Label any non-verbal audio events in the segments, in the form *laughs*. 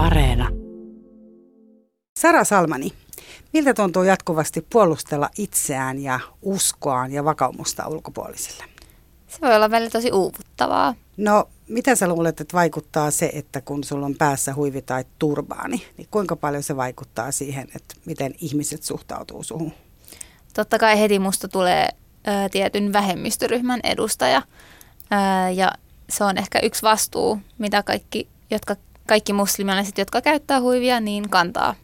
Areena. Sara Salmani, miltä tuntuu jatkuvasti puolustella itseään ja uskoaan ja vakaumusta ulkopuolisille? Se voi olla välillä tosi uuvuttavaa. No, mitä sä luulet, että vaikuttaa se, että kun sulla on päässä huivi tai turbaani, niin kuinka paljon se vaikuttaa siihen, että miten ihmiset suhtautuu suhun? Totta kai heti musta tulee ää, tietyn vähemmistöryhmän edustaja ää, ja se on ehkä yksi vastuu, mitä kaikki, jotka, kaikki muslimilaiset, jotka käyttää huivia, niin kantaa.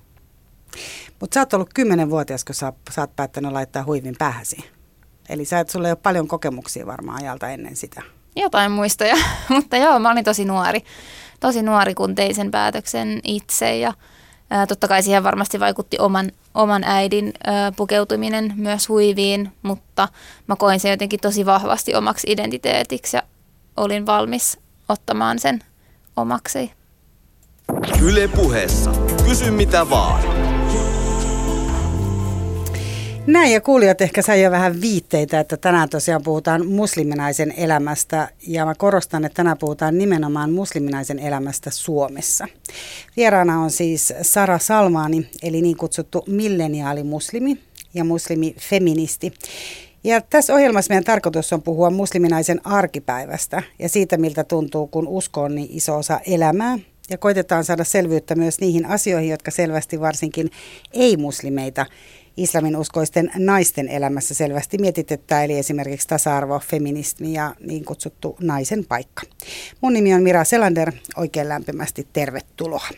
Mutta sä oot ollut kymmenenvuotias, kun sä, sä oot päättänyt laittaa huivin päähäsi. Eli sä et, sulla ei ole paljon kokemuksia varmaan ajalta ennen sitä. Jotain muistoja, *laughs* mutta joo, mä olin tosi nuori. Tosi nuori, kun tein sen päätöksen itse ja ää, totta kai siihen varmasti vaikutti oman, oman äidin ää, pukeutuminen myös huiviin, mutta mä koin sen jotenkin tosi vahvasti omaksi identiteetiksi ja olin valmis ottamaan sen omaksi. Yle puheessa. Kysy mitä vaan. Näin ja kuulijat ehkä sai jo vähän viitteitä, että tänään tosiaan puhutaan musliminaisen elämästä ja mä korostan, että tänään puhutaan nimenomaan musliminaisen elämästä Suomessa. Vieraana on siis Sara Salmaani, eli niin kutsuttu milleniaalimuslimi ja muslimifeministi. Ja tässä ohjelmassa meidän tarkoitus on puhua musliminaisen arkipäivästä ja siitä, miltä tuntuu, kun usko on niin iso osa elämää. Ja koitetaan saada selvyyttä myös niihin asioihin, jotka selvästi varsinkin ei-muslimeita islamin uskoisten naisten elämässä selvästi mietityttää, eli esimerkiksi tasa-arvo, feminismi ja niin kutsuttu naisen paikka. Mun nimi on Mira Selander, oikein lämpimästi tervetuloa.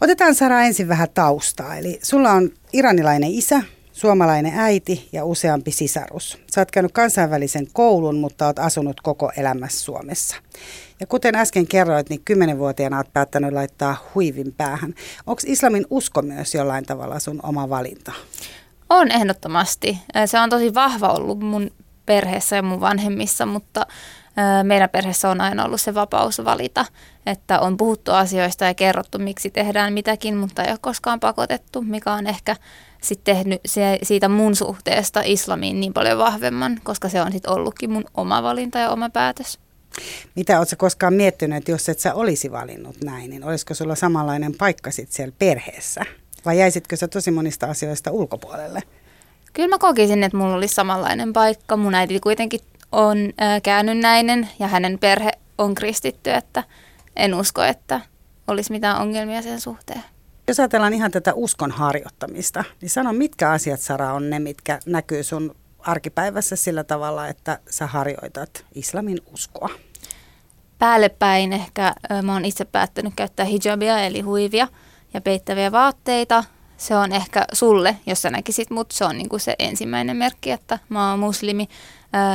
Otetaan Sara ensin vähän taustaa, eli sulla on iranilainen isä, suomalainen äiti ja useampi sisarus. Sä oot käynyt kansainvälisen koulun, mutta oot asunut koko elämässä Suomessa. Ja kuten äsken kerroit, niin kymmenenvuotiaana olet päättänyt laittaa huivin päähän. Onko islamin usko myös jollain tavalla sun oma valinta? On ehdottomasti. Se on tosi vahva ollut mun perheessä ja mun vanhemmissa, mutta meidän perheessä on aina ollut se vapaus valita, että on puhuttu asioista ja kerrottu, miksi tehdään mitäkin, mutta ei ole koskaan pakotettu, mikä on ehkä sitten tehnyt siitä mun suhteesta islamiin niin paljon vahvemman, koska se on sitten ollutkin mun oma valinta ja oma päätös. Mitä oletko koskaan miettinyt, että jos et sä olisi valinnut näin, niin olisiko sulla samanlainen paikka sitten siellä perheessä? Vai jäisitkö sä tosi monista asioista ulkopuolelle? Kyllä mä kokisin, että mulla olisi samanlainen paikka. Mun äiti kuitenkin on äh, käännynnäinen ja hänen perhe on kristitty, että en usko, että olisi mitään ongelmia sen suhteen. Jos ajatellaan ihan tätä uskon harjoittamista, niin sano, mitkä asiat Sara on ne, mitkä näkyy sun arkipäivässä sillä tavalla, että sä harjoitat islamin uskoa? Päällepäin ehkä mä oon itse päättänyt käyttää hijabia eli huivia ja peittäviä vaatteita. Se on ehkä sulle, jos sä näkisit mut, se on niinku se ensimmäinen merkki, että mä oon muslimi.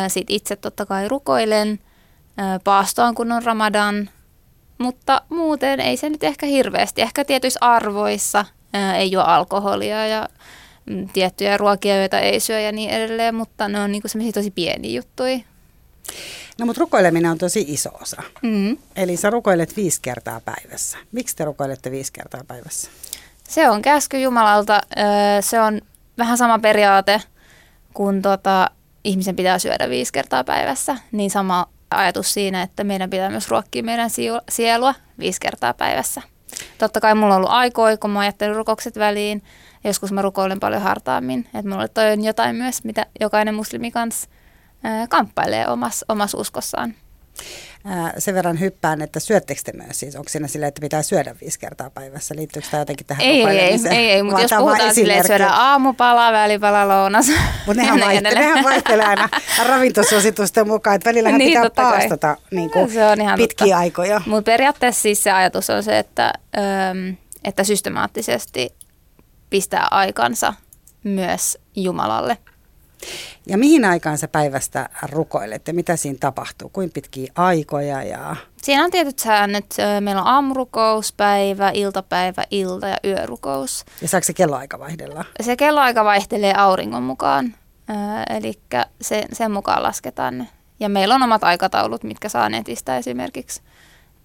Sitten itse totta kai rukoilen, paastoon kun on ramadan, mutta muuten ei se nyt ehkä hirveästi. Ehkä tietyissä arvoissa ei ole alkoholia ja Mm, tiettyjä ruokia, joita ei syö ja niin edelleen, mutta ne on niinku semmoisia tosi pieniä juttuja. No mutta rukoileminen on tosi iso osa. Mm-hmm. Eli sä rukoilet viisi kertaa päivässä. Miksi te rukoilette viisi kertaa päivässä? Se on käsky Jumalalta. Se on vähän sama periaate kuin tota, ihmisen pitää syödä viisi kertaa päivässä. Niin sama ajatus siinä, että meidän pitää myös ruokkia meidän sielua viisi kertaa päivässä. Totta kai mulla on ollut aikoja, kun mä ajattelin rukokset väliin. Joskus mä rukoilen paljon hartaammin. Että mulle toi on jotain myös, mitä jokainen muslimi kanssa kamppailee omassa, omassa uskossaan. Ää, sen verran hyppään, että syöttekö te myös siis? Onko siinä silleen, että pitää syödä viisi kertaa päivässä? Liittyykö tämä jotenkin tähän ei, ei, ei, ei, ei, mutta jos puhutaan silleen, että syödään aamupala, välipala, lounas. *laughs* Mutta nehän, vaihtelee, nehän vaihtelee aina ravintosuositusten mukaan, että välillä niin, pitää paastata niin kuin se on ihan pitkiä totta. aikoja. Mutta periaatteessa siis se ajatus on se, että, että systemaattisesti pistää aikansa myös Jumalalle. Ja mihin aikaan sä päivästä rukoilet ja mitä siinä tapahtuu? Kuinka pitkiä aikoja? Ja... Siinä on tietyt säännöt. Meillä on aamurukouspäivä, iltapäivä, ilta ja yörukous. Ja saako se kelloaika vaihdella? Se kelloaika vaihtelee auringon mukaan. Eli sen, sen mukaan lasketaan ne. Ja meillä on omat aikataulut, mitkä saa netistä esimerkiksi.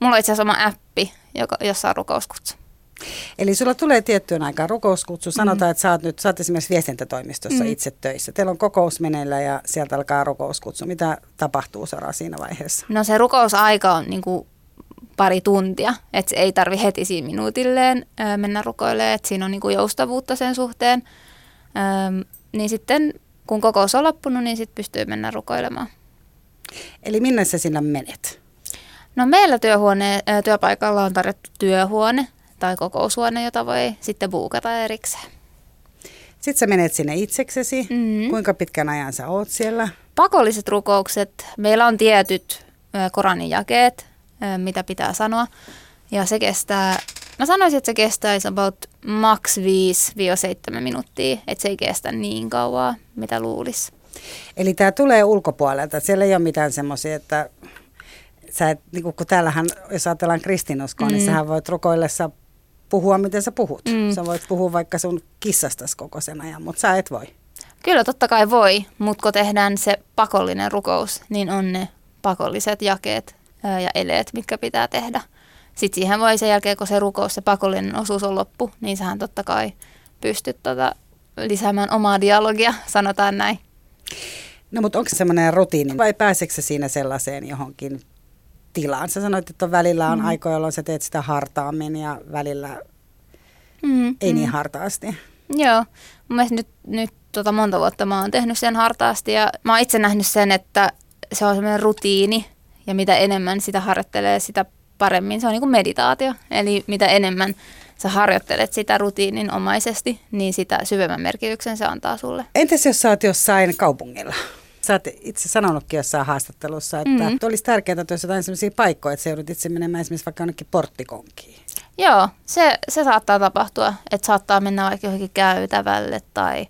Mulla on itse asiassa oma appi, joka, jossa on rukouskutsu. Eli sulla tulee tiettyyn aikaan rukouskutsu. Sanotaan, mm. että sä oot nyt sä oot esimerkiksi viestintätoimistossa mm. itse töissä. Teillä on kokous meneillä ja sieltä alkaa rukouskutsu. Mitä tapahtuu Sara siinä vaiheessa? No se rukousaika on niin kuin pari tuntia, että se ei tarvi heti siinä minuutilleen ö, mennä rukoilemaan, että siinä on niin kuin joustavuutta sen suhteen. Ö, niin sitten kun kokous on loppunut, niin sitten pystyy mennä rukoilemaan. Eli minne sä sinä menet? No meillä työhuone, työpaikalla on tarjottu työhuone tai kokoushuone, jota voi sitten buukata erikseen. Sitten sä menet sinne itseksesi. Mm. Kuinka pitkän ajan sä oot siellä? Pakolliset rukoukset, meillä on tietyt Koranin jakeet, mitä pitää sanoa. Ja se kestää, mä sanoisin, että se kestäisi about max 5-7 minuuttia, että se ei kestä niin kauaa, mitä luulisi. Eli tämä tulee ulkopuolelta. Siellä ei ole mitään semmoisia, että sä et, niin kun täällähän, jos ajatellaan kristinuskoa, mm. niin sähän voit rukoillessa puhua, miten sä puhut. Mm. Sä voit puhua vaikka sun kissastas koko sen ajan, mutta sä et voi. Kyllä totta kai voi, mutta kun tehdään se pakollinen rukous, niin on ne pakolliset jakeet ja eleet, mitkä pitää tehdä. Sitten siihen voi sen jälkeen, kun se rukous, se pakollinen osuus on loppu, niin sähän totta kai pystyt tota lisäämään omaa dialogia, sanotaan näin. No mutta onko se semmoinen rutiini vai pääseekö sä siinä sellaiseen johonkin tilaan? Sä sanoit, että on välillä on mm. aikoja, jolloin sä teet sitä hartaammin ja välillä Mm, ei niin hartaasti. Joo, mun mielestä nyt, nyt tota monta vuotta mä oon tehnyt sen hartaasti ja mä oon itse nähnyt sen, että se on semmoinen rutiini ja mitä enemmän sitä harjoittelee, sitä paremmin se on niin kuin meditaatio. Eli mitä enemmän sä harjoittelet sitä rutiininomaisesti, niin sitä syvemmän merkityksen se antaa sulle. Entäs jos sä oot jossain kaupungilla? Sä oot itse sanonutkin jossain haastattelussa, että mm. olisi tärkeää, että olisi jotain sellaisia paikkoja, että sä joudut itse menemään esimerkiksi vaikka jonnekin porttikonkiin. Joo, se, se saattaa tapahtua, että saattaa mennä vaikka johonkin käytävälle tai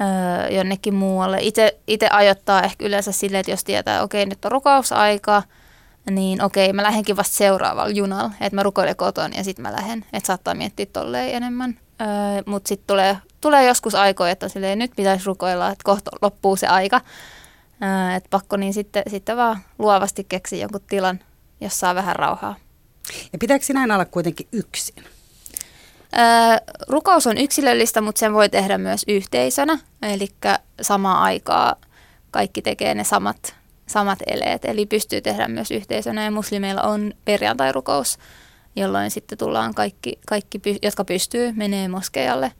öö, jonnekin muualle. Itse, itse ajoittaa ehkä yleensä silleen, että jos tietää, että okei, nyt on rukousaika, niin okei, mä lähdenkin vasta seuraavalla junalla, että mä rukoilen kotona ja sitten mä lähden. Että saattaa miettiä tolleen enemmän. Öö, Mutta sitten tulee, tulee joskus aikoja, että silleen, nyt pitäisi rukoilla, että kohta loppuu se aika. Että pakko niin sitten, sitten vaan luovasti keksiä jonkun tilan, jos saa vähän rauhaa. Ja pitääkö sinä aina olla kuitenkin yksin? Öö, rukous on yksilöllistä, mutta sen voi tehdä myös yhteisönä. Eli samaan aikaa kaikki tekee ne samat, samat eleet. Eli pystyy tehdä myös yhteisönä. Ja muslimeilla on perjantai-rukous, jolloin sitten tullaan kaikki, kaikki jotka pystyy, menee moskejalle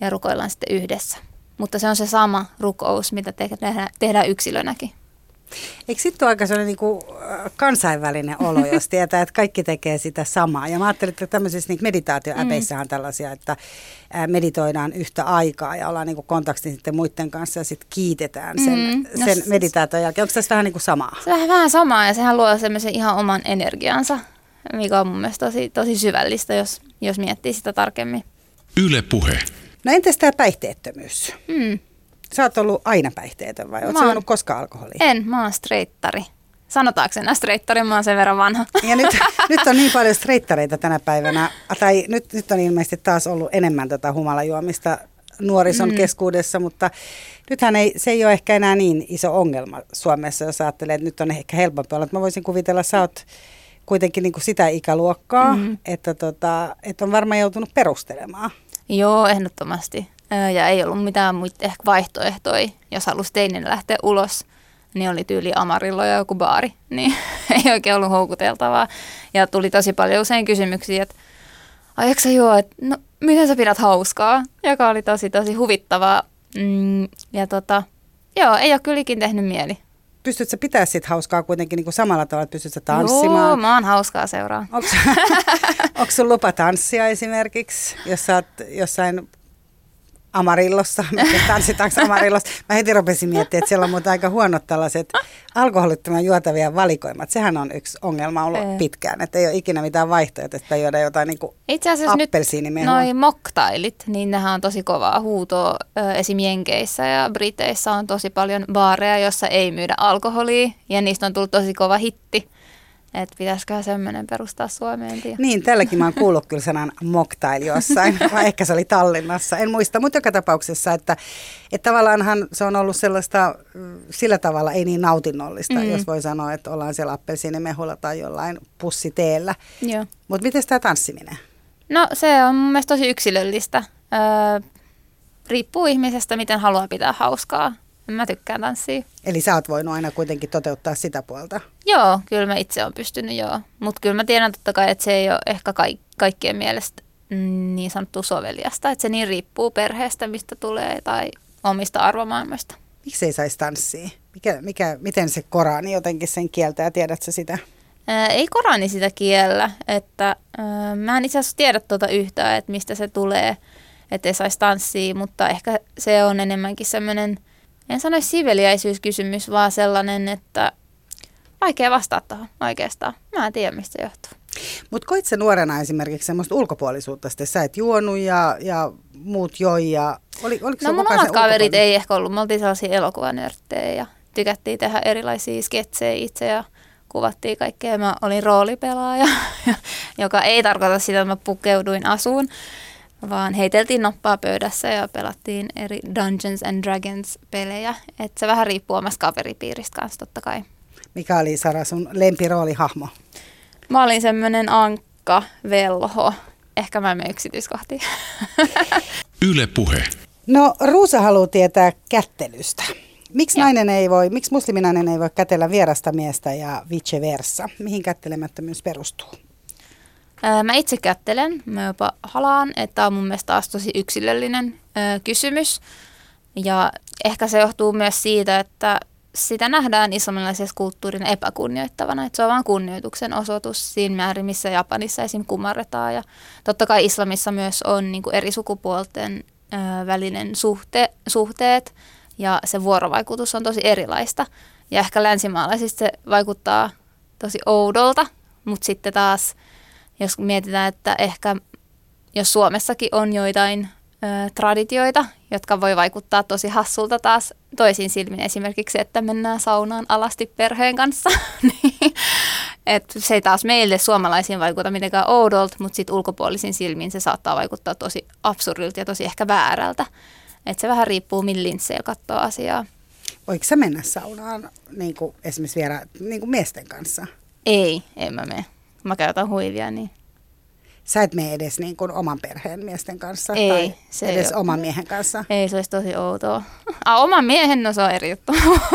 ja rukoillaan sitten yhdessä. Mutta se on se sama rukous, mitä tehdään, tehdään yksilönäkin. Eikö sitten ole aika sellainen niin kuin kansainvälinen olo, *laughs* jos tietää, että kaikki tekee sitä samaa? Ja mä ajattelin, että tämmöisissä niin meditaatioäpeissä on tällaisia, että meditoidaan yhtä aikaa ja ollaan niin kuin kontaktin sitten muiden kanssa ja sitten kiitetään sen, mm, no, sen meditaation jälkeen. Onko tässä vähän niin kuin samaa? Se on vähän samaa ja sehän luo semmoisen ihan oman energiansa, mikä on mun mielestä tosi, tosi syvällistä, jos, jos miettii sitä tarkemmin. Yle Puhe. No entäs tämä päihteettömyys? Mm. Sä oot ollut aina päihteetön vai oot sä ollut koskaan alkoholia? En, mä oon streittari. Sanotaanko enää streittari, mä oon sen verran vanha. Ja nyt, *laughs* nyt on niin paljon streittareita tänä päivänä, tai nyt, nyt on ilmeisesti taas ollut enemmän tätä humalajuomista nuorison mm. keskuudessa, mutta nythän ei, se ei ole ehkä enää niin iso ongelma Suomessa, jos ajattelee, että nyt on ehkä helpompi olla. Mä voisin kuvitella, että sä oot kuitenkin niin kuin sitä ikäluokkaa, mm. että, tota, että on varmaan joutunut perustelemaan. Joo, ehdottomasti ja ei ollut mitään muita ehkä vaihtoehtoja. Jos halusi teinen lähteä ulos, niin oli tyyli Amarillo ja joku baari. *laughs* Niin ei oikein ollut houkuteltavaa. Ja tuli tosi paljon usein kysymyksiä, että ai sä juo, että no miten sä pidät hauskaa? Joka oli tosi tosi huvittavaa. Mm, ja tota, joo, ei ole kylläkin tehnyt mieli. Pystytkö sä pitää sit hauskaa kuitenkin niin kuin samalla tavalla, että pystytkö tanssimaan? Joo, mä oon hauskaa seuraa. Onko *laughs* sun lupa tanssia esimerkiksi, jos sä oot jossain Amarillossa, tanssitaanko Amarillossa. Mä heti rupesin miettimään, että siellä on muuten aika huonot tällaiset alkoholittoman juotavia valikoimat. Sehän on yksi ongelma ollut ee. pitkään, että ei ole ikinä mitään vaihtoehtoja, että juoda jotain niin Itse asiassa nyt noin moktailit, niin nehän on tosi kovaa huutoa. Esim. Jenkeissä ja Briteissä on tosi paljon baareja, jossa ei myydä alkoholia ja niistä on tullut tosi kova hitti. Että pitäisiköhän semmoinen perustaa Suomeen. Tiedä. Niin, tälläkin mä oon kuullut kyllä sanan mocktail jossain, *laughs* vai ehkä se oli Tallinnassa, en muista. Mutta joka tapauksessa, että, että tavallaanhan se on ollut sellaista mm, sillä tavalla ei niin nautinnollista, mm. jos voi sanoa, että ollaan siellä appelsiinimehulla tai jollain pussiteellä. Mutta miten tämä tanssiminen? No se on mun mielestä tosi yksilöllistä. Öö, riippuu ihmisestä, miten haluaa pitää hauskaa. Mä tykkään tanssia. Eli sä oot voinut aina kuitenkin toteuttaa sitä puolta. Joo, kyllä mä itse olen pystynyt joo. Mutta kyllä mä tiedän totta kai, että se ei ole ehkä kaik- kaikkien mielestä niin sanottu soveliasta. Että se niin riippuu perheestä, mistä tulee tai omista arvomaailmoista. Miksi ei saisi tanssia? Mikä, mikä, miten se Korani jotenkin sen kieltää, tiedätkö sitä? Ää, ei Korani sitä kiellä, että ää, mä en itse asiassa tiedä tuota yhtään, että mistä se tulee, että ei saisi tanssia, mutta ehkä se on enemmänkin semmoinen, en sanoisi siveliäisyyskysymys, vaan sellainen, että vaikea vastata tuohon oikeastaan. Mä en tiedä, mistä se johtuu. Mutta koit se nuorena esimerkiksi semmoista ulkopuolisuutta, sitten sä et juonut ja, ja muut joi ja oli, oliko No mun omat kaverit ei ehkä ollut, me oltiin sellaisia elokuvanörttejä ja tykättiin tehdä erilaisia sketsejä itse ja kuvattiin kaikkea. Mä olin roolipelaaja, *laughs* joka ei tarkoita sitä, että mä pukeuduin asuun, vaan heiteltiin noppaa pöydässä ja pelattiin eri Dungeons and Dragons pelejä. Et se vähän riippuu omasta kaveripiiristä kanssa totta kai. Mikä oli Sara sun lempiroolihahmo? Mä olin semmoinen ankka, velho. Ehkä mä en mene yksityiskohtiin. *laughs* Yle Puhe. No Ruusa haluaa tietää kättelystä. Miksi nainen ei voi, miksi musliminainen ei voi kätellä vierasta miestä ja vice versa? Mihin kättelemättömyys perustuu? Mä itse kättelen, mä jopa halaan, että on mun mielestä taas tosi yksilöllinen kysymys. Ja ehkä se johtuu myös siitä, että sitä nähdään islamilaisessa kulttuurin epäkunnioittavana. Että se on vain kunnioituksen osoitus siinä määrin, missä Japanissa esim. kumarretaan. Ja totta kai islamissa myös on niin eri sukupuolten välinen suhte, suhteet ja se vuorovaikutus on tosi erilaista. Ja ehkä länsimaalaisista se vaikuttaa tosi oudolta, mutta sitten taas jos mietitään, että ehkä jos Suomessakin on joitain ö, traditioita, jotka voi vaikuttaa tosi hassulta taas toisiin silmin. Esimerkiksi se, että mennään saunaan alasti perheen kanssa. *laughs* Niin, et se ei taas meille suomalaisiin vaikuta mitenkään oudolta, mutta sitten ulkopuolisin silmin se saattaa vaikuttaa tosi absurdilta ja tosi ehkä väärältä. Et se vähän riippuu, millä linsseillä katsoo asiaa. Voiko sä mennä saunaan niin kuin esimerkiksi vielä niin kuin miesten kanssa? Ei, en mä mene. Mä käytän huivia, niin Sä et mene edes niin kuin oman perheen miesten kanssa Ei, tai se ei edes ole. oman miehen kanssa. ei se olisi tosi outoa. Ah, oman miehen, no se on eri juttu.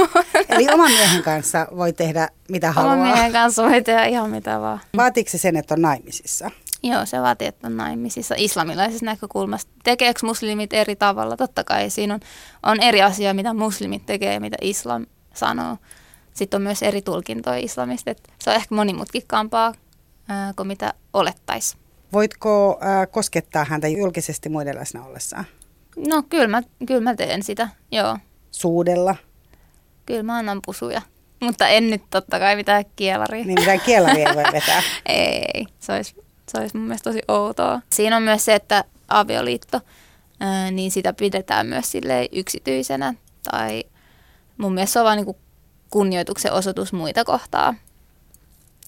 *laughs* Eli oman miehen kanssa voi tehdä mitä haluaa. Oman miehen kanssa voi tehdä ihan mitä vaan. Vaatiiko se sen, että on naimisissa? Joo, se vaatii, että on naimisissa islamilaisesta näkökulmasta. Tekeekö muslimit eri tavalla? Totta kai siinä on, on eri asia, mitä muslimit tekee ja mitä islam sanoo. Sitten on myös eri tulkintoja islamista. Se on ehkä monimutkikkaampaa kuin mitä olettaisi. Voitko äh, koskettaa häntä julkisesti muiden läsnä ollessaan? No kyllä mä, kyllä mä teen sitä, joo. Suudella? Kyllä mä annan pusuja. Mutta en nyt totta kai mitään kielaria. Niin mitään kielaria ei voi *laughs* vetää. Ei, se olisi, se olisi mun mielestä tosi outoa. Siinä on myös se, että avioliitto, ää, niin sitä pidetään myös silleen yksityisenä. Tai mun mielestä se on vaan niin kunnioituksen osoitus muita kohtaa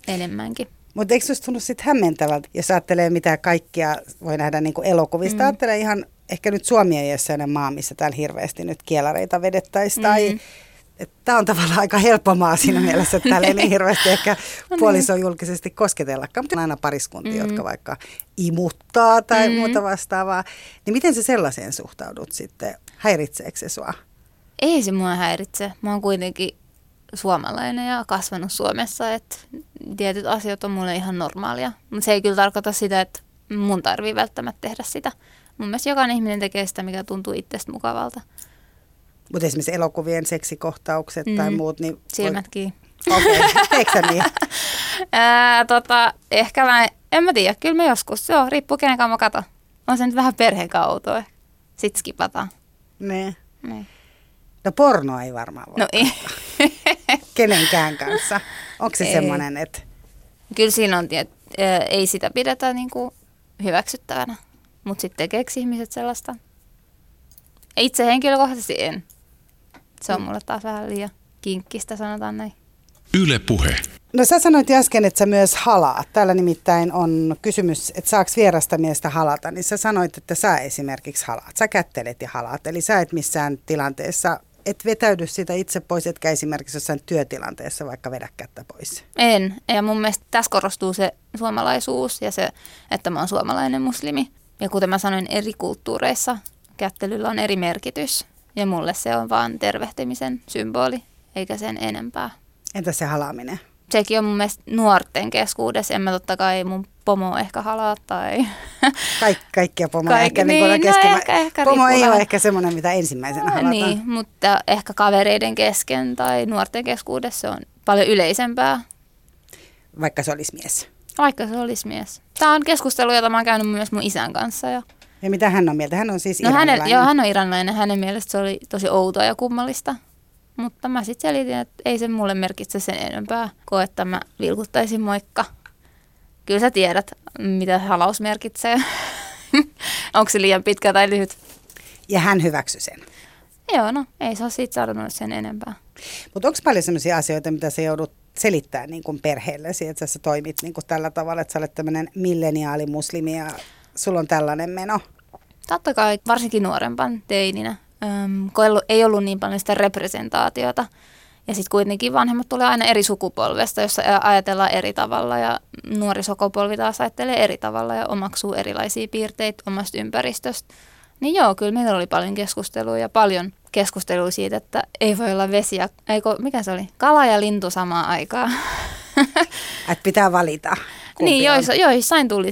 enemmänkin. Mutta eikö se olisi tunnu sitten hämmentävältä, jos ajattelee mitä kaikkia voi nähdä niin kuin elokuvista. Mm. Ajattelee ihan, ehkä nyt Suomi ei ole sellainen maa, missä täällä hirveästi nyt kielareita vedettäisiin. Mm. Tai Tämä on tavallaan aika helppo maa siinä *laughs* mielessä, että täällä ei niin hirveästi ehkä puoliso julkisesti kosketellakaan, mutta on aina pariskuntia, mm. jotka vaikka imuttaa tai mm. muuta vastaavaa. Niin miten se sellaiseen suhtaudut sitten? Häiritseekö se sua? Ei se mua häiritse. Mä oon kuitenkin suomalainen ja kasvanut Suomessa, että tietyt asiat on mulle ihan normaalia. Mutta se ei kyllä tarkoita sitä, että mun tarvii välttämättä tehdä sitä. Mun mielestä jokainen ihminen tekee sitä, mikä tuntuu itsestä mukavalta. Mutta esimerkiksi elokuvien seksikohtaukset mm. tai muut, niin... Silmät kiinni. Okei, okay. niin? *laughs* Ää, tota, ehkä mä, en mä tiedä, kyllä mä joskus, joo, riippuu kenen kanssa mä katon. On se nyt vähän perheen outoa. Sitten skipataan. Ne. Ne. No porno ei varmaan voi No ei. *laughs* kenenkään kanssa. Onko se semmoinen, että Kyllä siinä on, tiet, ää, ei sitä pidetä niinku hyväksyttävänä. Mutta sitten tekeekö ihmiset sellaista? Itse henkilökohtaisesti en. Se on mulle taas vähän liian kinkkistä, sanotaan näin. Yle Puhe. No sä sanoit jo äsken, että sä myös halaat. Täällä nimittäin on kysymys, että saako vierasta miestä halata. Niin sä sanoit, että sä esimerkiksi halaat. Sä kättelet ja halaat. Eli sä et missään tilanteessa, et vetäydy sitä itse pois, etkä esimerkiksi jossain työtilanteessa vaikka vedä kättä pois. En. Ja mun mielestä tässä korostuu se suomalaisuus ja se, että mä oon suomalainen muslimi. Ja kuten mä sanoin, eri kulttuureissa kättelyllä on eri merkitys. Ja mulle se on vaan tervehtimisen symboli, eikä sen enempää. Entä se halaaminen? Sekin on mun mielestä nuorten keskuudessa. En mä totta kai mun pomo ehkä halaa tai... *laughs* Kaik, kaikkia pomoja Kaikki, ehkä, niin, niin, no kesken. ehkä- ehkä Pomo ei ole ehkä semmoinen, mitä ensimmäisenä halataan. niin, mutta ehkä kavereiden kesken tai nuorten keskuudessa se on paljon yleisempää, Vaikka se olisi mies. vaikka se olisi mies. Tämä on keskustelu, jota mä oon käynyt myös mun isän kanssa. Ja Ja mitä hän on mieltä? Hän on siis No hänen, iranilainen. joo, hän on iranilainen. Hänen mielestä se oli tosi outoa ja kummallista. Mutta mä sitten selitin, että ei se mulle merkitse sen enempää, kuin että mä vilkuttaisin moikka. Kyllä sä tiedät, mitä halaus merkitsee. *laughs* Onko se liian pitkä tai lyhyt? Ja hän hyväksyi sen. Joo, no ei se ole siitä sanonut sen enempää. Mutta onko paljon sellaisia asioita, mitä sä joudut selittämään niin kuin perheellesi, että sä toimit niin kuin tällä tavalla, että sä olet tämmöinen milleniaalimuslimi ja sulla on tällainen meno? Totta kai, varsinkin nuorempan teininä, äm, kun ei ollut niin paljon sitä representaatiota. Ja sitten kuitenkin vanhemmat tulee aina eri sukupolvesta, jossa ajatellaan eri tavalla ja nuori sukupolvi taas ajattelee eri tavalla ja omaksuu erilaisia piirteitä omasta ympäristöstä. Niin joo, kyllä meillä oli paljon keskustelua ja paljon keskustelua siitä, että ei voi olla vesi ja, eikö, mikä se oli, kala ja lintu samaan aikaan. *laughs* Että pitää valita. Niin, on. joissa, joissain tuli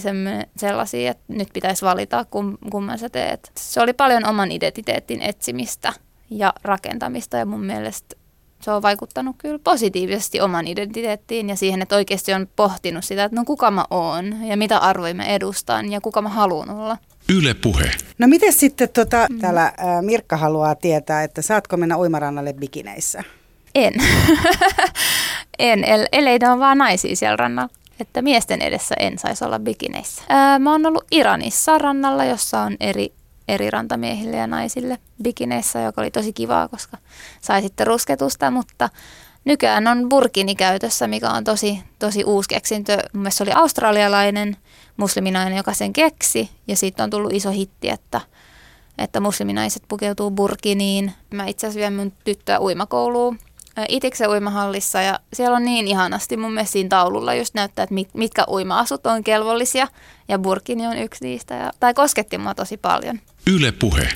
sellaisia, että nyt pitäisi valita, kum, kumman sä teet. Se oli paljon oman identiteetin etsimistä ja rakentamista ja mun mielestä se on vaikuttanut kyllä positiivisesti oman identiteettiin ja siihen, että oikeasti on pohtinut sitä, että no kuka mä oon ja mitä arvoja mä edustan ja kuka mä haluan olla. Yle Puhe. No miten sitten, tota, Mm. täällä ää, Mirkka haluaa tietää, että saatko mennä uimarannalle bikineissä? En. *laughs* en, el- ellei ne on vaan naisia siellä rannalla. Että miesten edessä en saisi olla bikineissä. Ää, mä oon ollut Iranissa rannalla, jossa on eri, eri rantamiehille ja naisille bikineissä, joka oli tosi kivaa, koska sai sitten rusketusta, mutta nykyään on burkini käytössä, mikä on tosi, tosi uusi keksintö. Mun mielestä se oli australialainen musliminainen, joka sen keksi, ja siitä on tullut iso hitti, että että musliminaiset pukeutuu burkiniin. Mä itse asiassa vien mun tyttöä uimakouluun ä, Itiksen uimahallissa ja siellä on niin ihanasti mun mielestä siinä taululla just näyttää, että mit- mitkä uima-asut on kelvollisia ja burkini on yksi niistä. Ja, tai kosketti mua tosi paljon. Yle Puhe.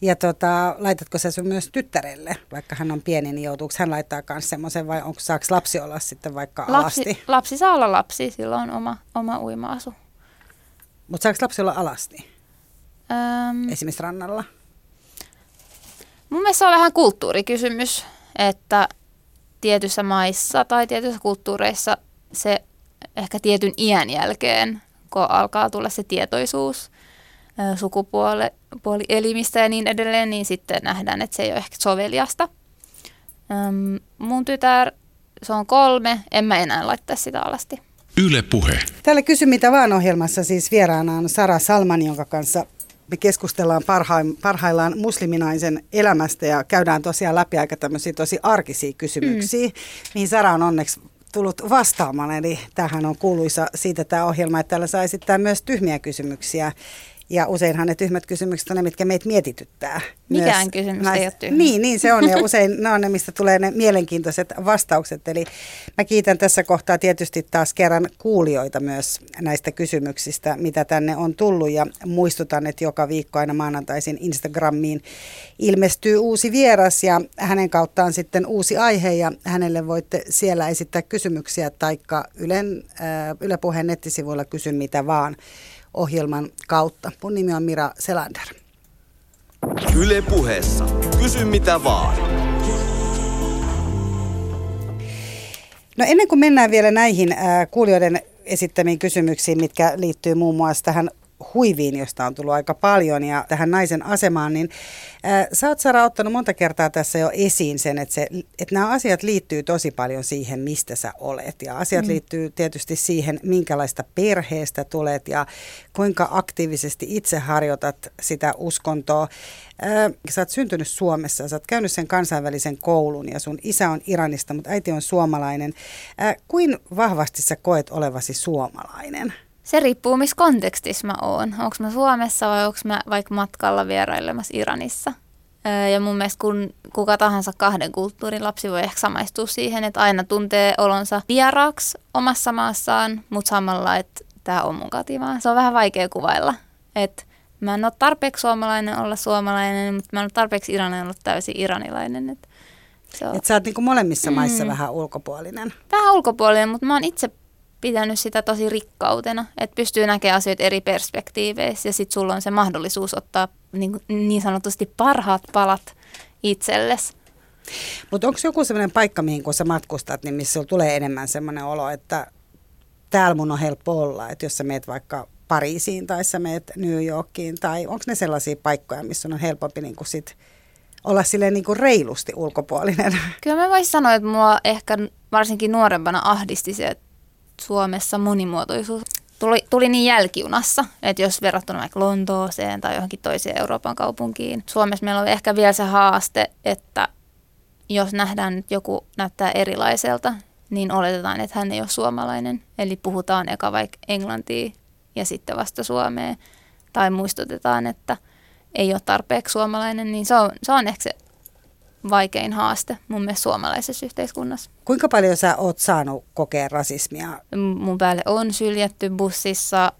Ja tota, laitatko sä sun myös tyttärelle, vaikka hän on pieni, niin joutuuko hän laittaa myös semmoisen vai onko saako lapsi olla sitten vaikka Lapsi, alasti? lapsi saa olla lapsi, sillä on oma, oma uima-asu. Mutta saako lapsi olla alasti Öm, esimerkiksi rannalla? Mun mielestä se on vähän kulttuurikysymys, että tietyissä maissa tai tietyissä kulttuureissa se ehkä tietyn iän jälkeen, kun alkaa tulla se tietoisuus sukupuolielimistä ja niin edelleen, niin sitten nähdään, että se ei ole ehkä soveliasta. Mun tytär, se on kolme, en mä enää laittaisi sitä alasti. Yle Puhe. Täällä Kysy mitä vaan ohjelmassa siis vieraana on Sara Salman, jonka kanssa me keskustellaan parhaim, parhaillaan musliminaisen elämästä ja käydään tosiaan läpi aika tämmöisiä tosi arkisia kysymyksiä, mm. mihin Sara on onneksi tullut vastaamaan. Eli tämähän on kuuluisa siitä tämä ohjelma, että täällä saa esittää myös tyhmiä kysymyksiä. Ja useinhan ne tyhmät kysymykset on ne, mitkä meitä mietityttää. Mikään Myös kysymys ei ole tyhmä. Niin, niin se on. Ja *laughs* usein ne on ne, mistä tulee ne mielenkiintoiset vastaukset. Eli mä kiitän tässä kohtaa tietysti taas kerran kuulijoita myös näistä kysymyksistä, mitä tänne on tullut. Ja muistutan, että joka viikko aina maanantaisin Instagramiin ilmestyy uusi vieras ja hänen kauttaan sitten uusi aihe. Ja hänelle voitte siellä esittää kysymyksiä taikka Ylen, äh, Yle Puheen nettisivuilla kysyn mitä vaan ohjelman kautta. Mun nimi on Mira Selander. Yle Puheessa. Kysy mitä vaan. No ennen kuin mennään vielä näihin äh, kuulijoiden esittämiin kysymyksiin, mitkä liittyy muun muassa tähän huiviin, josta on tullut aika paljon, ja tähän naisen asemaan, niin äh, sä oot Sara ottanut monta kertaa tässä jo esiin sen, että, se, että nämä asiat liittyy tosi paljon siihen, mistä sä olet. Ja asiat mm. liittyy tietysti siihen, minkälaista perheestä tulet ja kuinka aktiivisesti itse harjoitat sitä uskontoa. Äh, sä oot syntynyt Suomessa, sä oot käynyt sen kansainvälisen koulun ja sun isä on Iranista, mutta äiti on suomalainen. Äh, kuin vahvasti sä koet olevasi suomalainen? Se riippuu, missä kontekstissa mä oon. Onko mä Suomessa vai onko mä vaikka matkalla vierailemassa Iranissa. Ja mun mielestä kun kuka tahansa kahden kulttuurin lapsi voi ehkä samaistua siihen, että aina tuntee olonsa vieraaksi omassa maassaan, mutta samalla, että tämä on mun kotimaa. Se on vähän vaikea kuvailla. Että mä en ole tarpeeksi suomalainen olla suomalainen, mutta mä en ole tarpeeksi iranilainen olla täysin iranilainen. Et se on. Et sä oot niinku molemmissa mm. maissa vähän ulkopuolinen. Vähän ulkopuolinen, mutta mä oon itse pitänyt sitä tosi rikkautena, että pystyy näkemään asioita eri perspektiiveissä ja sitten sulla on se mahdollisuus ottaa niin, niin sanotusti parhaat palat itsellesi. Mutta onko joku sellainen paikka, mihin kun sä matkustat, niin missä sulla tulee enemmän sellainen olo, että täällä mun on helppo olla, että jos sä meet vaikka Pariisiin tai sä meet New Yorkiin, tai onko ne sellaisia paikkoja, missä on helpompi niin kuin sit olla silleen niin kuin reilusti ulkopuolinen? Kyllä mä voisin sanoa, että mua ehkä varsinkin nuorempana ahdisti se, että Suomessa monimuotoisuus tuli, tuli niin jälkiunassa, että jos verrattuna vaikka Lontooseen tai johonkin toiseen Euroopan kaupunkiin. Suomessa meillä on ehkä vielä se haaste, että jos nähdään, että joku näyttää erilaiselta, niin oletetaan, että hän ei ole suomalainen. Eli puhutaan eka vaikka englantia ja sitten vasta suomea. Tai muistutetaan, että ei ole tarpeeksi suomalainen, niin se on, se on ehkä se vaikein haaste mun mielestä suomalaisessa yhteiskunnassa. Kuinka paljon sä oot saanut kokea rasismia? Mun päälle on syljetty bussissa,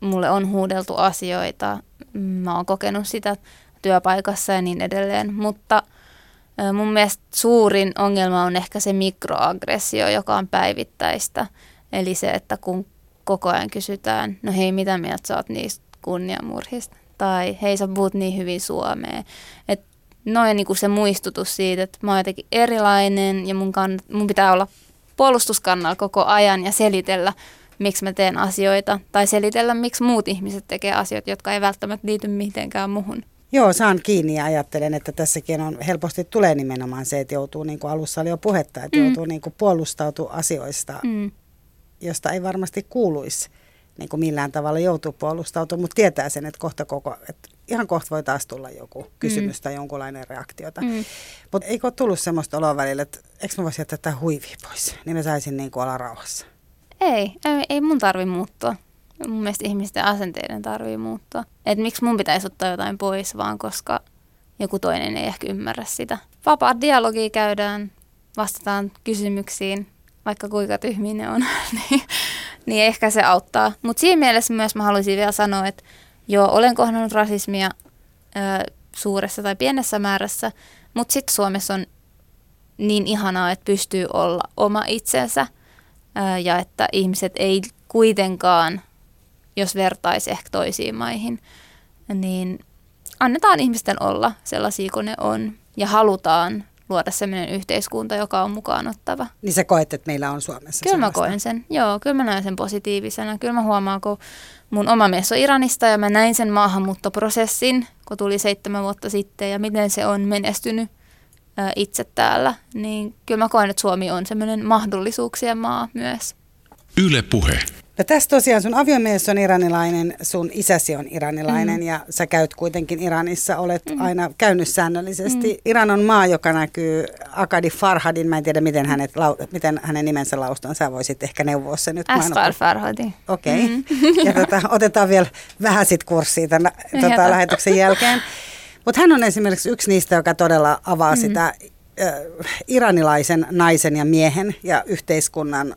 mulle on huudeltu asioita, mä oon kokenut sitä työpaikassa ja niin edelleen, mutta mun mielestä suurin ongelma on ehkä se mikroaggressio, joka on päivittäistä. Eli se, että kun koko ajan kysytään, no hei, mitä mieltä sä oot niistä kunniamurhista? Tai hei, sä puhut niin hyvin suomea. Et noin niin kuin se muistutus siitä, että mä oon jotenkin erilainen ja mun, kann- mun pitää olla puolustuskannalla koko ajan ja selitellä, miksi mä teen asioita. Tai selitellä, miksi muut ihmiset tekee asioita, jotka ei välttämättä liity mitenkään muhun. Joo, saan kiinni ja ajattelen, että tässäkin on helposti tulee nimenomaan se, että joutuu, niin kuin alussa oli jo puhetta, että mm. joutuu niin kuin puolustautumaan asioista, mm. josta ei varmasti kuuluisi niin kuin millään tavalla joutuu puolustautumaan, mutta tietää sen, että kohta koko, että ihan kohta voi taas tulla joku kysymys mm. tai jonkunlainen reaktiota. Mm. Mutta eikö ole tullut semmoista oloa välillä, että eikö mä voisi jättää tämän huivia pois, niin mä saisin niin kuin olla rauhassa? Ei, ei, ei mun tarvi muuttua. Mun mielestä ihmisten asenteiden tarvii muuttua. Että miksi mun pitäisi ottaa jotain pois, vaan koska joku toinen ei ehkä ymmärrä sitä. Vapaa dialogi käydään, vastataan kysymyksiin, vaikka kuinka tyhmiä ne on, *laughs* niin, niin ehkä se auttaa. Mutta siinä mielessä myös mä haluaisin vielä sanoa, että joo, olen kohdannut rasismia ö, suuressa tai pienessä määrässä, mutta sitten Suomessa on niin ihanaa, että pystyy olla oma itsensä ö, ja että ihmiset ei kuitenkaan, jos vertaisi ehkä toisiin maihin, niin annetaan ihmisten olla sellaisia kuin ne on ja halutaan luoda sellainen yhteiskunta, joka on mukaan ottava. Niin sä koet, että meillä on Suomessa Kyllä sellaista. mä koen sen, joo, kyllä mä näen sen positiivisena. Kyllä mä huomaan, kun mun oma mies on Iranista ja mä näin sen maahanmuuttoprosessin, kun tuli seitsemän vuotta sitten ja miten se on menestynyt itse täällä, niin kyllä mä koen, että Suomi on semmoinen mahdollisuuksien maa myös. Yle Puhe. No tässä tosiaan sun aviomies on iranilainen, sun isäsi on iranilainen mm. ja sä käyt kuitenkin Iranissa, olet mm. aina käynyt säännöllisesti. Mm. Iran on maa, joka näkyy Akadi Farhadin, mä en tiedä miten, hänet, miten hänen nimensä laustaan, sä voisit ehkä neuvoa se nyt. Asfar Farhadi. Okei, okay. mm. ja tota, otetaan vielä vähän sit kurssia tämän tota, lähetyksen jälkeen. Mutta hän on esimerkiksi yksi niistä, joka todella avaa mm. sitä iranilaisen naisen ja miehen ja yhteiskunnan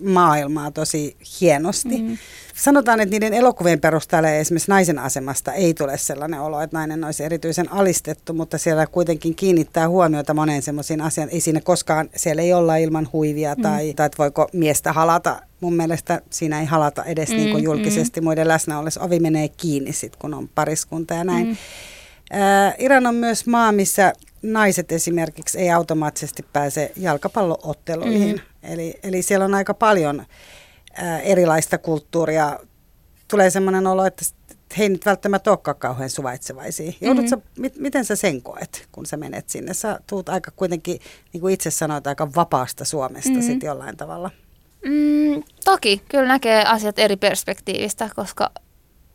maailmaa tosi hienosti. Mm. Sanotaan, että niiden elokuvien perusteella esimerkiksi naisen asemasta ei tule sellainen olo, että nainen olisi erityisen alistettu, mutta siellä kuitenkin kiinnittää huomiota moneen semmoisiin asiaan. Ei siinä koskaan, siellä ei olla ilman huivia mm. tai, tai että voiko miestä halata. Mun mielestä siinä ei halata edes mm, niin kuin julkisesti mm. muiden läsnä ollessa. Ovi menee kiinni sitten, kun on pariskunta ja näin. Mm. Äh, Iran on myös maa, missä naiset esimerkiksi ei automaattisesti pääse jalkapallootteluihin. Mm-hmm. Eli, eli siellä on aika paljon ää, erilaista kulttuuria. Tulee sellainen olo, että he ei nyt välttämättä olekaan kauhean suvaitsevaisia. Joudutko, mm-hmm. mit, miten sä sen koet, kun sä menet sinne? Sä tuut aika kuitenkin, niin kuin itse sanoit, aika vapaasta Suomesta mm-hmm. sitten jollain tavalla. Mm, toki, kyllä näkee asiat eri perspektiivistä, koska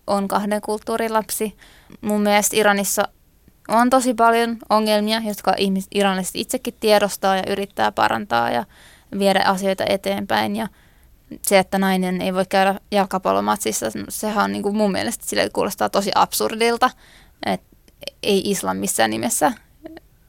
on kahden kulttuurin lapsi. Mun mielestä Iranissa on tosi paljon ongelmia, jotka ihmiset iranilaiset itsekin tiedostaa ja yrittää parantaa ja viedä asioita eteenpäin. Ja se, että nainen ei voi käydä jalkapallomatsissa, sehän on niin kuin mun mielestä sille kuulostaa tosi absurdilta. Että ei islam missään nimessä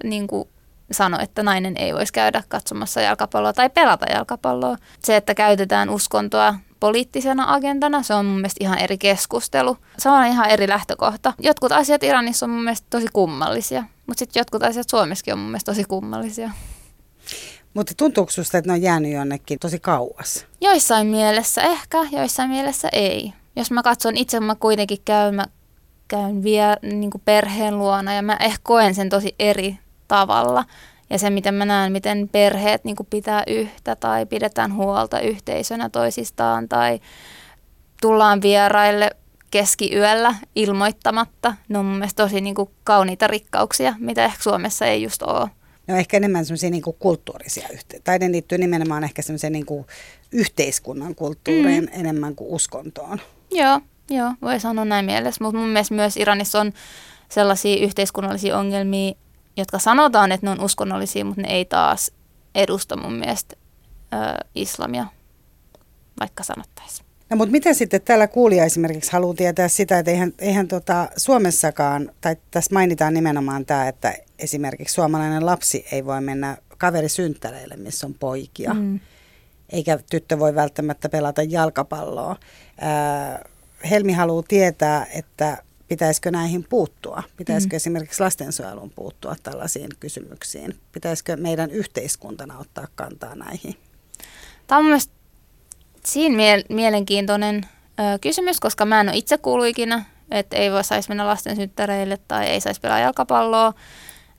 niin kuin sano, että nainen ei voisi käydä katsomassa jalkapalloa tai pelata jalkapalloa. Se, että käytetään uskontoa poliittisena agendana. Se on mun mielestä ihan eri keskustelu. Se on ihan eri lähtökohta. Jotkut asiat Iranissa on mun mielestä tosi kummallisia, mutta sitten jotkut asiat Suomessakin on mun mielestä tosi kummallisia. Mutta tuntuuko sinusta, että ne on jäänyt jonnekin tosi kauas? Joissain mielessä ehkä, joissain mielessä ei. Jos mä katson itse, mä kuitenkin käyn, mä käyn vielä niin perheen luona ja mä ehkä koen sen tosi eri tavalla. Ja se, miten mä näen, miten perheet niin pitää yhtä tai pidetään huolta yhteisönä toisistaan tai tullaan vieraille keskiyöllä ilmoittamatta. Ne on mun mielestä tosi niin kauniita rikkauksia, mitä ehkä Suomessa ei just ole. Ne on ehkä enemmän semmoisia niin kulttuurisia yhteyksiä. Tai ne liittyy nimenomaan ehkä semmoiseen niin yhteiskunnan kulttuuriin mm. enemmän kuin uskontoon. Joo, joo, voi sanoa näin mielessä. Mutta mun mielestä myös Iranissa on sellaisia yhteiskunnallisia ongelmia, jotka sanotaan, että ne on uskonnollisia, mutta ne ei taas edusta mun mielestä ö, islamia, vaikka sanottaisiin. No mutta miten sitten täällä kuulija esimerkiksi haluaa tietää sitä, että eihän, eihän tota Suomessakaan, tai tässä mainitaan nimenomaan tämä, että esimerkiksi suomalainen lapsi ei voi mennä kaverisynttäreille, missä on poikia. Mm. Eikä tyttö voi välttämättä pelata jalkapalloa. Ää, Helmi haluaa tietää, että pitäisikö näihin puuttua? Pitäisikö mm. esimerkiksi lastensuojelun puuttua tällaisiin kysymyksiin? Pitäisikö meidän yhteiskuntana ottaa kantaa näihin? Tämä on mielestäni siinä mie- mielenkiintoinen ö, kysymys, koska mä en ole itse kuullut ikinä, että ei voi saisi mennä lasten synttäreille tai ei saisi pelaa jalkapalloa.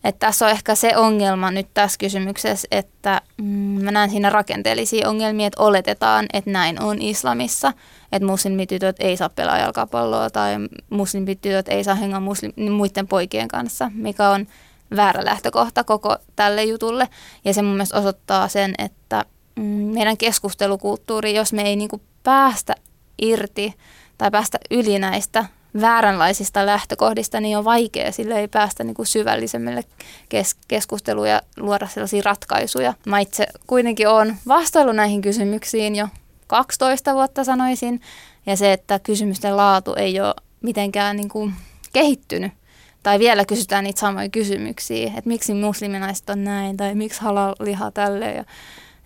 Että tässä on ehkä se ongelma nyt tässä kysymyksessä, että mm, mä näen siinä rakenteellisia ongelmia, että oletetaan, että näin on islamissa, että muslimitytöt ei saa pelaa jalkapalloa tai muslimitytöt ei saa hengaa muslim- muiden poikien kanssa, mikä on väärä lähtökohta koko tälle jutulle. Ja se mun mielestä osoittaa sen, että mm, meidän keskustelukulttuuri, jos me ei niinku päästä irti tai päästä yli näistä vääränlaisista lähtökohdista, niin on vaikea, sille ei päästä niin kuin syvällisemmälle kes- keskusteluun ja luoda sellaisia ratkaisuja. Mä itse kuitenkin olen vastaillut näihin kysymyksiin jo 12 vuotta sanoisin, ja se, että kysymysten laatu ei ole mitenkään niin kuin kehittynyt. Tai vielä kysytään niitä samoja kysymyksiä, että miksi musliminaiset on näin, tai miksi halal liha tälle. Ja,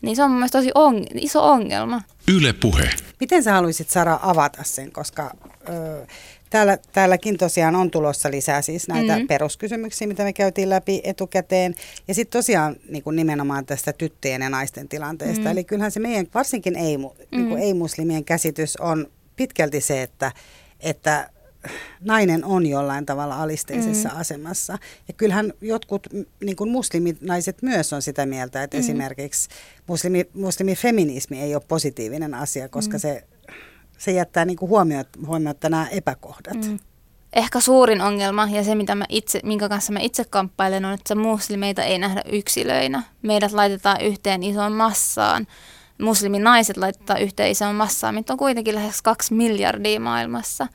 niin se on mun tosi on, iso ongelma. Yle puhe. Miten sä haluaisit Sara avata sen, koska ö, Täällä, täälläkin tosiaan on tulossa lisää siis näitä mm-hmm. peruskysymyksiä, mitä me käytiin läpi etukäteen. Ja sitten tosiaan niin kuin nimenomaan tästä tyttöjen ja naisten tilanteesta. Mm-hmm. Eli kyllähän se meidän, varsinkin ei, niin kuin mm-hmm. ei-muslimien käsitys on pitkälti se, että, että nainen on jollain tavalla alisteisessa mm. asemassa. Ja kyllähän jotkut niin kuin musliminaiset myös on sitä mieltä, että mm. esimerkiksi muslimi, muslimifeminismi ei ole positiivinen asia, koska mm. se se jättää niin kuin huomioitta nämä epäkohdat. Mm. Ehkä suurin ongelma ja se, mitä mä itse, minkä kanssa mä itse kamppailen, on, että muslimeita ei nähdä yksilöinä. Meidät laitetaan yhteen isoon massaan. Musliminaiset laitetaan yhteen isoon massaan, mitä on kuitenkin lähes kaksi miljardia maailmassa.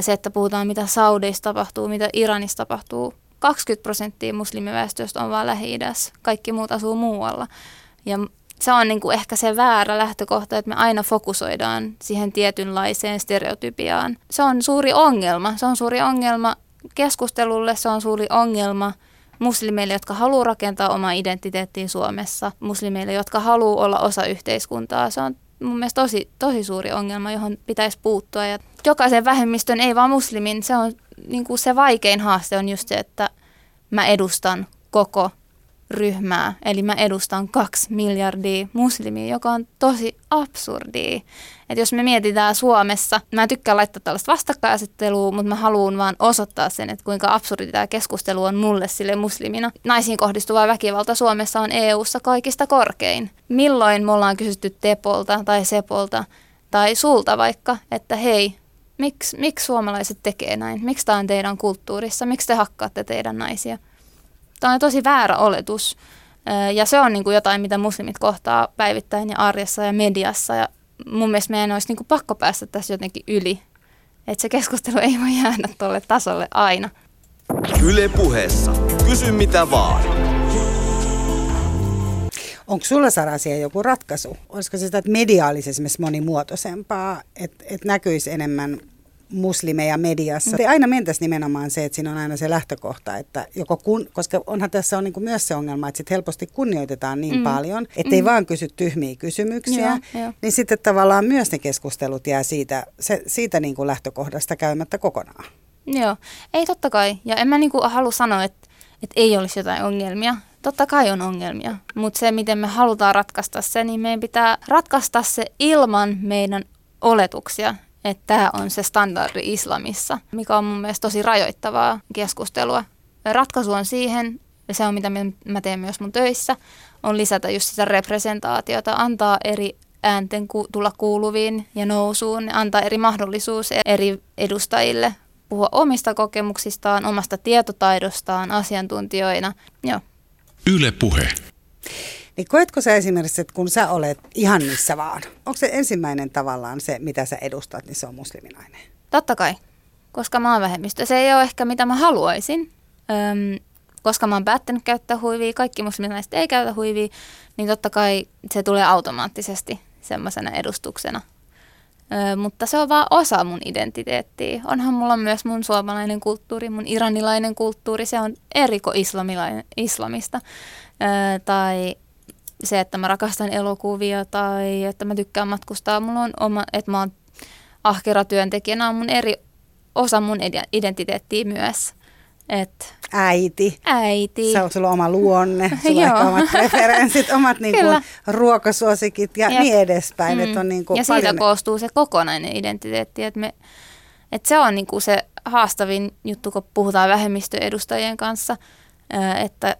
Se, että puhutaan mitä Saudeissa tapahtuu, mitä Iranissa tapahtuu. 20 prosenttia muslimiväestöstä on vain lähi Kaikki muut asuu muualla. Ja se on niin kuin ehkä se väärä lähtökohta, että me aina fokusoidaan siihen tietynlaiseen stereotypiaan. Se on suuri ongelma. Se on suuri ongelma keskustelulle, se on suuri ongelma muslimeille, jotka haluaa rakentaa omaa identiteettiin Suomessa, muslimeille, jotka haluaa olla osa yhteiskuntaa. Se on mun mielestä tosi, tosi suuri ongelma, johon pitäisi puuttua. Ja jokaisen vähemmistön, ei vaan muslimin, se on niin kuin se vaikein haaste on just se, että mä edustan koko ryhmää, eli mä edustan kaksi miljardia muslimia, joka on tosi absurdia. Että jos me mietitään Suomessa, mä tykkään laittaa tällaista vastakkainasettelua, mutta mä haluan vaan osoittaa sen, että kuinka absurdi tämä keskustelu on mulle sille muslimina. Naisiin kohdistuva väkivalta Suomessa on EU-ssa kaikista korkein. Milloin me ollaan kysytty Tepolta tai Sepolta tai sulta vaikka, että hei, miksi, miksi suomalaiset tekee näin? Miksi tämä on teidän kulttuurissa? Miksi te hakkaatte teidän naisia? Tämä on tosi väärä oletus. Ja se on niin kuin jotain, mitä muslimit kohtaa päivittäin ja arjessa ja mediassa. Ja mun mielestä meidän olisi niin kuin pakko päästä tässä jotenkin yli. Että se keskustelu ei voi jäädä tuolle tasolle aina. Yle puheessa. Kysy mitä vaan. Onko sulla Sara siihen joku ratkaisu? Olisiko se sitä, että mediaalisesti monimuotoisempaa, että, että näkyisi enemmän muslimeja mediassa. Ei aina mentäisi nimenomaan se, että siinä on aina se lähtökohta, että joko kun, koska onhan tässä on niin kuin myös se ongelma, että sit helposti kunnioitetaan niin mm. paljon, ettei mm. vaan kysy tyhmiä kysymyksiä, Joo, joo. niin sitten tavallaan myös ne keskustelut jää siitä, se, siitä niin kuin lähtökohdasta käymättä kokonaan. Joo, ei totta kai. Ja en mä niinku halua sanoa, että, että ei olisi jotain ongelmia. Totta kai on ongelmia, mutta se, miten me halutaan ratkaista se, niin meidän pitää ratkaista se ilman meidän oletuksia, että tämä on se standardi islamissa, mikä on mun mielestä tosi rajoittavaa keskustelua. Ratkaisu on siihen, ja se on mitä mä teen myös mun töissä, on lisätä just sitä representaatiota, antaa eri äänten ku- tulla kuuluviin ja nousuun, antaa eri mahdollisuus eri edustajille puhua omista kokemuksistaan, omasta tietotaidostaan asiantuntijoina. Joo. Yle Puhe. Niin koetko sä esimerkiksi, että kun sä olet ihan missä vaan, onko se ensimmäinen tavallaan se, mitä sä edustat, niin se on musliminainen? Totta kai, koska mä oon vähemmistö. Se ei ole ehkä mitä mä haluaisin, Öm, koska mä oon päättänyt käyttää huivia, kaikki musliminaiset ei käytä huivia, niin totta kai se tulee automaattisesti semmoisena edustuksena. Ö, mutta se on vaan osa mun identiteettiä. Onhan mulla myös mun suomalainen kulttuuri, mun iranilainen kulttuuri, se on eriko islamilainen, islamista. Ö, tai se, että mä rakastan elokuvia tai että mä tykkään matkustaa. Mulla on oma, että mä oon ahkera työntekijänä on mun eri osa mun identiteettiä myös. Et Äiti. äiti. Sulla on oma luonne, *laughs* sulla on Joo. ehkä omat preferenssit, omat niin Kyllä. ruokasuosikit ja Jep. niin edespäin. Että on niin kuin ja siitä paljon... koostuu se kokonainen identiteetti. Että me, että se on niinku se haastavin juttu, kun puhutaan vähemmistöedustajien kanssa, että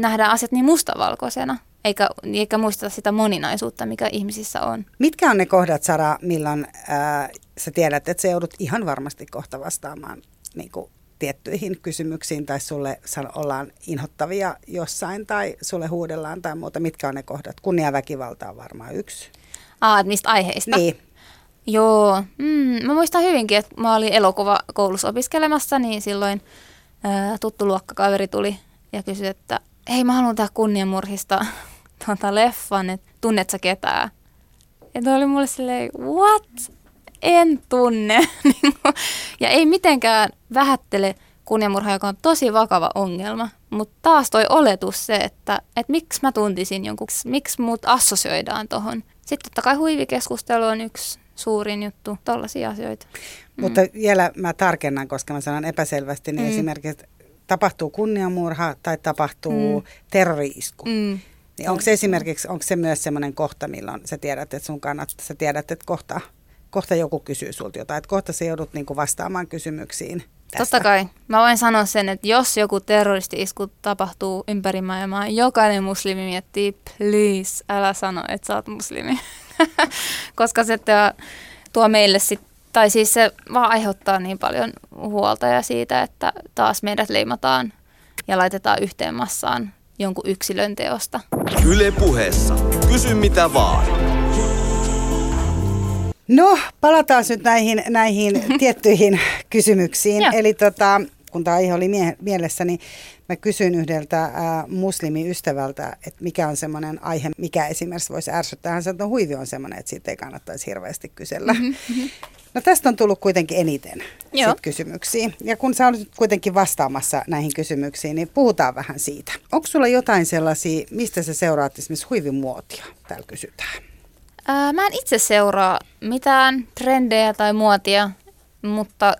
nähdään asiat niin mustavalkoisena, eikä, eikä muisteta sitä moninaisuutta, mikä ihmisissä on. Mitkä on ne kohdat, Sara, milloin ää, sä tiedät, että sä joudut ihan varmasti kohta vastaamaan niin kuin, tiettyihin kysymyksiin tai sulle san- ollaan inhottavia jossain tai sulle huudellaan tai muuta. Mitkä on ne kohdat? Kunniaväkivalta on varmaan yksi. Aa, niistä aiheista. Niin. Joo, mm, mä muistan hyvinkin, että mä olin elokuvakoulussa opiskelemassa, niin silloin ää, tuttu luokkakaveri tuli ja kysyi, että hei mä haluan tehdä kunniamurhista tuota leffan, että tunnet sä ketään? Ja toi oli mulle silleen, what? En tunne. *laughs* Niinku, ja ei mitenkään vähättele kunniamurha, joka on tosi vakava ongelma. Mutta taas toi oletus se, että, että miksi mä tuntisin jonkun, miksi mut assosioidaan tohon. Sitten totta kai huivikeskustelu on yksi suurin juttu, tollaisia asioita. Mutta vielä mä tarkennan, koska mä sanon epäselvästi, niin Mm. esimerkiksi että tapahtuu kunniamurha tai tapahtuu Mm. terrori-isku. Mm. Niin onko se esimerkiksi, onko se myös semmoinen kohta, milloin sä tiedät, että sun kannattaa, sä tiedät, että kohta, kohta joku kysyy sulta jotain, että kohta sä joudut niinku vastaamaan kysymyksiin tästä. Totta kai. Mä voin sanoa sen, että jos joku terroristi-isku tapahtuu ympäri maailmaa, jokainen muslimi miettii, please, älä sano, että sä oot muslimi. *laughs* Koska se tuo, meille sit, tai siis se vaan aiheuttaa niin paljon huolta ja siitä, että taas meidät leimataan ja laitetaan yhteen massaan jonkun yksilön teosta. Yle puheessa. Kysy mitä vaan. No, palataan nyt näihin, näihin tiettyihin kysymyksiin. Eli tota, kun tämä aihe oli mie- mielessä, niin mä kysyin yhdeltä ää, muslimiystävältä, että mikä on semmoinen aihe, mikä esimerkiksi voisi ärsyttää. Hän sanoi, että no, huivi on semmoinen, että siitä ei kannattaisi hirveästi kysellä. Mm-hmm. No tästä on tullut kuitenkin eniten Joo. sit kysymyksiä. Ja kun sä olet kuitenkin vastaamassa näihin kysymyksiin, niin puhutaan vähän siitä. Onko sulla jotain sellaisia, mistä sä seuraat esimerkiksi huivimuotia? Täällä kysytään. Ää, mä en itse seuraa mitään trendejä tai muotia, mutta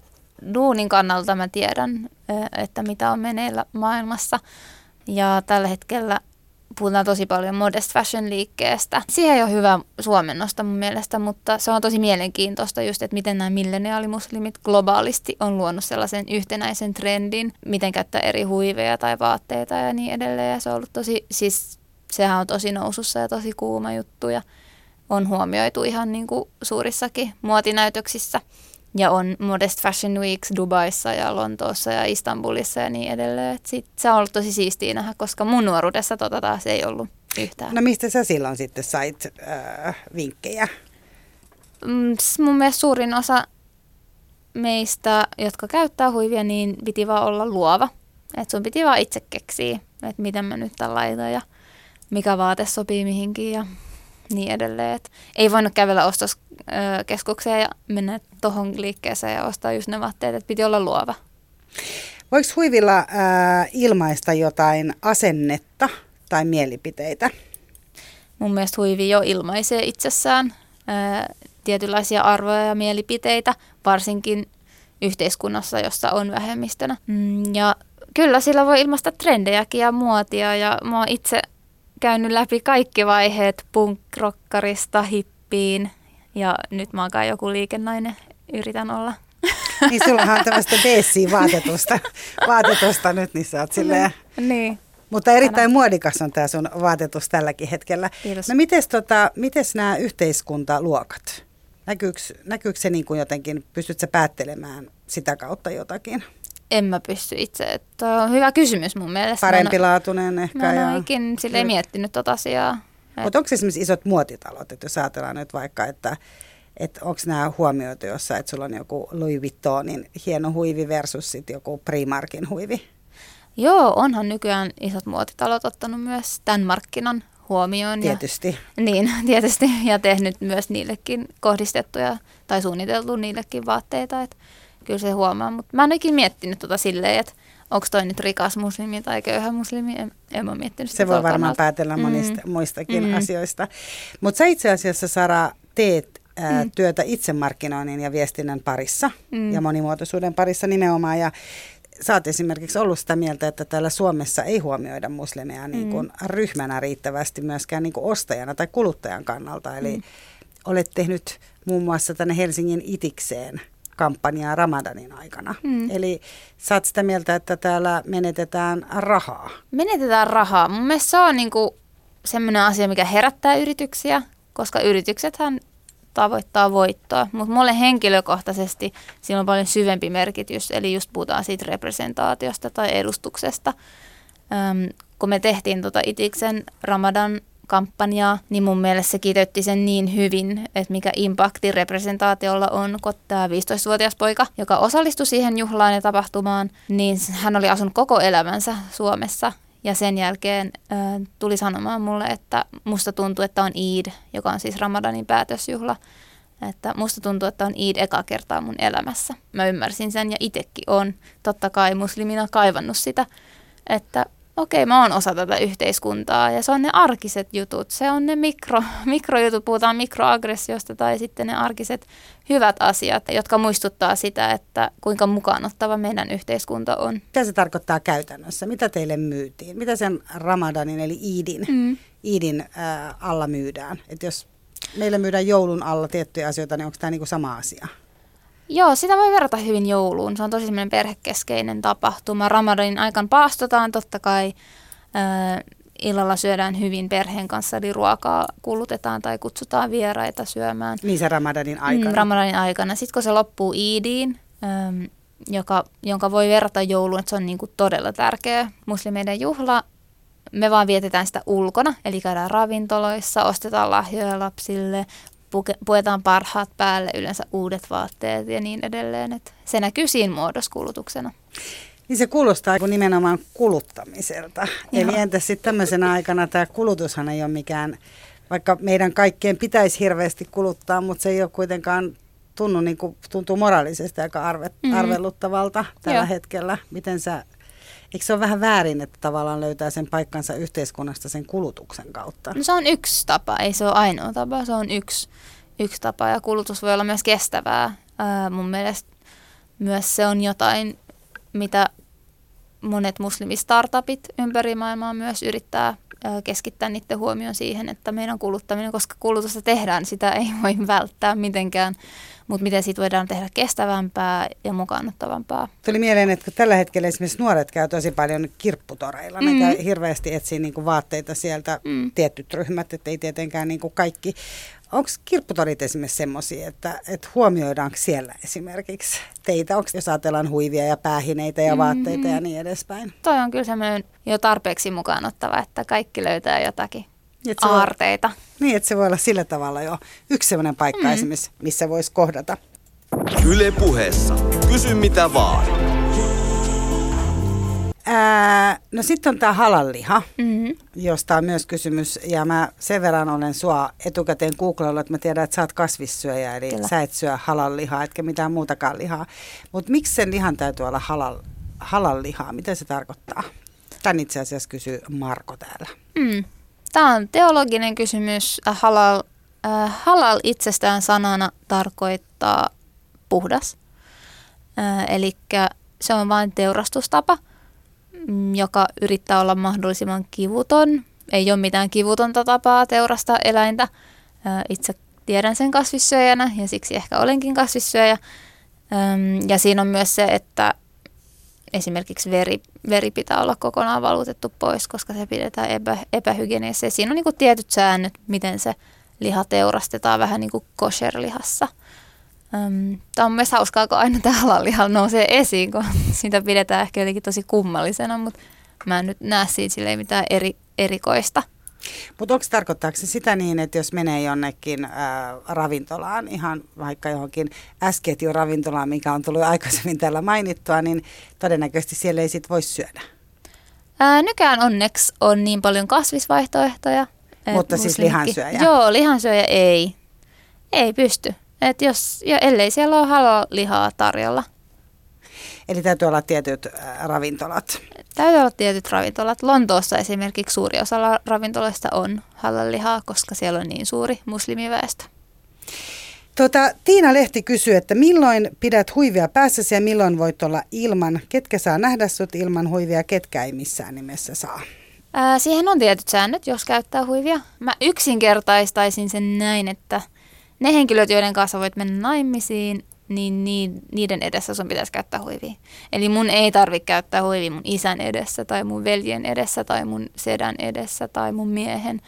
duunin kannalta mä tiedän, että mitä on meneillä maailmassa. Ja tällä hetkellä puhutaan tosi paljon modest fashion liikkeestä. Siihen ei ole hyvä suomennosta mun mielestä, mutta se on tosi mielenkiintoista just, että miten nämä milleniaalimuslimit globaalisti on luonut sellaisen yhtenäisen trendin, miten käyttää eri huiveja tai vaatteita ja niin edelleen. Ja se on ollut tosi, siis sehän on tosi nousussa ja tosi kuuma juttu ja on huomioitu ihan niin kuin suurissakin muotinäytöksissä. Ja on Modest Fashion Weeks Dubaissa ja Lontoossa ja Istanbulissa ja niin edelleen. Et sit se on ollut tosi siistiä nähdä, koska mun nuoruudessa tota taas ei ollut yhtään. No mistä sä silloin sitten sait äh, vinkkejä? Mm, mun mielestä suurin osa meistä, jotka käyttää huivia, niin piti vaan olla luova. Et sun piti vaan itse keksiä, että miten mä nyt tämän laitan ja mikä vaate sopii mihinkin ja niin edelleen. Et ei voinut kävellä ostoskeskukseen ja mennä tuohon liikkeeseen ja ostaa just ne vaatteet, että piti olla luova. Voiko huivilla äh, ilmaista jotain asennetta tai mielipiteitä? Mun mielestä huivi jo ilmaisee itsessään ää, tietynlaisia arvoja ja mielipiteitä, varsinkin yhteiskunnassa, jossa on vähemmistönä. Mm, ja kyllä sillä voi ilmaista trendejäkin ja muotia ja mä oon itse käynyt läpi kaikki vaiheet punk-rokkarista hippiin ja nyt mä oon joku liikennainen, yritän olla. *laughs* Niin sullahan on tämmöistä vaatetusta, *laughs* vaatetusta nyt, niin sä oot silleen... Niin. Mutta erittäin Anna. muodikas on tämä sun vaatetus tälläkin hetkellä. Kiitos. No mites, tota, mites nämä yhteiskuntaluokat? Näkyykö, näkyykö se niin kuin jotenkin, pystytkö päättelemään sitä kautta jotakin? En mä pysty itse. Että on hyvä kysymys mun mielestä. Parempilaatuinen ehkä. Mä en ja... ikin miettinyt tota asiaa. Mutta onko esimerkiksi isot muotitalot, että jos ajatellaan nyt vaikka, että että onko nämä huomioitu jossain, että sulla on joku Louis Vuittonin hieno huivi versus sitten joku Primarkin huivi? Joo, onhan nykyään isot muotitalot ottanut myös tämän markkinan huomioon. Tietysti. Ja, niin, *laughs* tietysti. Ja tehnyt myös niillekin kohdistettuja tai suunniteltu niillekin vaatteita. Että kyllä se huomaa. Mutta mä en oikein miettinyt tota silleen, että onko toi nyt rikas muslimi tai köyhä muslimi. En, en mä miettinyt Se voi varmaan kannalta. päätellä mm. monista mm. muistakin mm. asioista. Mutta sä itse asiassa, Sara, teet ää, mm. työtä itsemarkkinoinnin ja viestinnän parissa mm. ja monimuotoisuuden parissa nimenomaan. Ja sä oot esimerkiksi ollut sitä mieltä, että täällä Suomessa ei huomioida muslimeja niin kuin mm. ryhmänä riittävästi myöskään niin kuin ostajana tai kuluttajan kannalta. Eli mm. olet tehnyt muun muassa tänne Helsingin itikseen kampanjaa Ramadanin aikana. Mm. Eli sä oot sitä mieltä, että täällä menetetään rahaa. Menetetään rahaa. Mun mielestä se on niin kuin sellainen asia, mikä herättää yrityksiä, koska yrityksethän tavoittaa voittoa, mutta mulle henkilökohtaisesti siinä on paljon syvempi merkitys, eli just puhutaan siitä representaatiosta tai edustuksesta. Öm, kun me tehtiin tota Itiksen Ramadan kampanjaa, niin mun mielestä se kiteytti sen niin hyvin, että mikä impakti representaatiolla on, kun tämä 15-vuotias poika, joka osallistui siihen juhlaan ja tapahtumaan, niin hän oli asunut koko elämänsä Suomessa ja sen jälkeen ö, tuli sanomaan mulle, että musta tuntuu, että on Eid, joka on siis Ramadanin päätösjuhla. Että musta tuntuu, että on Eid eka kertaa mun elämässä. Mä ymmärsin sen ja itekin on totta kai muslimina kaivannut sitä, että okei, mä oon osa tätä yhteiskuntaa ja se on ne arkiset jutut, se on ne mikro, *laughs* mikrojutut, puhutaan mikroaggressiosta tai sitten ne arkiset hyvät asiat, jotka muistuttaa sitä, että kuinka mukaanottava meidän yhteiskunta on. Mitä se tarkoittaa käytännössä? Mitä teille myytiin? Mitä sen Ramadanin eli Iidin, mm. Iidin äh, alla myydään? Et jos meillä myydään joulun alla tiettyjä asioita, niin onko tämä niinku sama asia? Joo, sitä voi verrata hyvin jouluun. Se on tosi semmoinen perhekeskeinen tapahtuma. Ramadanin aikaan paastotaan totta kai. Äh, illalla syödään hyvin perheen kanssa, eli ruokaa kulutetaan tai kutsutaan vieraita syömään. Niin se Ramadanin mm, aikana? Mm, Ramadanin aikana. Sitten kun se loppuu Iidiin, joka, jonka voi verrata jouluun, että se on niin kuin todella tärkeä muslimeiden juhla, me vaan vietetään sitä ulkona, eli käydään ravintoloissa, ostetaan lahjoja lapsille, puke, puetaan parhaat päälle, yleensä uudet vaatteet ja niin edelleen. Et se näkyy siinä muodossa kulutuksena. Niin se kuulostaa kuin nimenomaan kuluttamiselta. Joo. Eli entäs sitten tämmöisenä aikana tämä kulutushan ei ole mikään, vaikka meidän kaikkien pitäisi hirveästi kuluttaa, mutta se ei ole kuitenkaan tunnu, niin kuin, tuntuu moraalisesti aika arve, mm-hmm. arveluttavalta tällä Joo. hetkellä. Miten sä Eikö se ole vähän väärin, että tavallaan löytää sen paikkansa yhteiskunnasta sen kulutuksen kautta? No se on yksi tapa, ei se ole ainoa tapa, se on yksi, yksi tapa ja kulutus voi olla myös kestävää. Ää, mun mielestä myös se on jotain, mitä monet muslimistartupit ympäri maailmaa myös yrittää keskittää niiden huomioon siihen, että meidän kuluttaminen, koska kulutusta tehdään, sitä ei *laughs* voi välttää mitenkään mutta miten siitä voidaan tehdä kestävämpää ja mukaanottavampaa. Tuli mieleen, että tällä hetkellä esimerkiksi nuoret käy tosi paljon kirpputoreilla, mm. ne käy hirveästi etsiä niinku vaatteita sieltä, mm. tietyt ryhmät, ettei tietenkään niinku kaikki. Onko kirpputorit esimerkiksi semmoisia, että, että huomioidaanko siellä esimerkiksi teitä? Onko, jos ajatellaan huivia ja päähineitä ja vaatteita mm-hmm. ja niin edespäin? Toi on kyllä semmoinen jo tarpeeksi mukaanottava, että kaikki löytää jotakin niin, aarteita. Voi, niin, että se voi olla sillä tavalla jo yksi sellainen paikka mm. esimerkiksi, missä voisi kohdata. Yle puheessa. Kysy mitä vaan. Ää, no sitten on tämä halalliha, Mm-hmm. josta on myös kysymys. Ja mä sen verran olen sua etukäteen googlailla, että mä tiedän, että sä oot kasvissyöjä. Eli Kyllä. sä et syö halallihaa, etkä mitään muutakaan lihaa. Mutta miksi sen lihan täytyy olla halal, halallihaa? Mitä se tarkoittaa? Tän itse asiassa kysyy Marko täällä. Mm. Tämä on teologinen kysymys. Halal, äh, halal itsestään sanana tarkoittaa puhdas. Äh, Eli se on vain teurastustapa, joka yrittää olla mahdollisimman kivuton. Ei ole mitään kivutonta tapaa teurastaa eläintä. Itse tiedän sen kasvissyöjänä ja siksi ehkä olenkin kasvissyöjä. Ja siinä on myös se, että esimerkiksi veri, veri pitää olla kokonaan valutettu pois, koska se pidetään epä, epähygienisessä. Ja Siinä on niin kuin tietyt säännöt, miten se liha teurastetaan vähän niin kuin kosher-lihassa. Öm, Tämä on myös hauskaa, kun aina tämä halalliha nousee esiin, kun *laughs* sitä pidetään ehkä jotenkin tosi kummallisena, mutta mä en nyt näe siitä silleen mitään eri, erikoista. Mutta onko tarkoittaako se sitä niin, että jos menee jonnekin ää, ravintolaan, ihan vaikka johonkin S-ketjun ravintolaan, mikä on tullut aikaisemmin täällä mainittua, niin todennäköisesti siellä ei sit voi syödä. Ää, nykyään onneksi on niin paljon kasvisvaihtoehtoja. Mutta siis lihansyöjä? Joo, lihansyöjä ei. Ei pysty. Et jos, ja ellei siellä ole halal-lihaa tarjolla. Eli täytyy olla tietyt ää, ravintolat. Täytyy olla tietyt ravintolat. Lontoossa esimerkiksi suuri osa ravintoloista on halal-lihaa, koska siellä on niin suuri muslimiväestö. Tota, Tiina Lehti kysyy, että milloin pidät huivia päässäsi ja milloin voit olla ilman? Ketkä saa nähdä sut ilman huivia, ketkä ei missään nimessä saa? Ää, siihen on tietyt säännöt, jos käyttää huivia. Mä yksinkertaistaisin sen näin, että ne henkilöt, joiden kanssa voit mennä naimisiin, niin ni- niiden edessä sun pitäisi käyttää huivia. Eli mun ei tarvitse käyttää huivia mun isän edessä tai mun veljen edessä tai mun sedän edessä tai mun miehen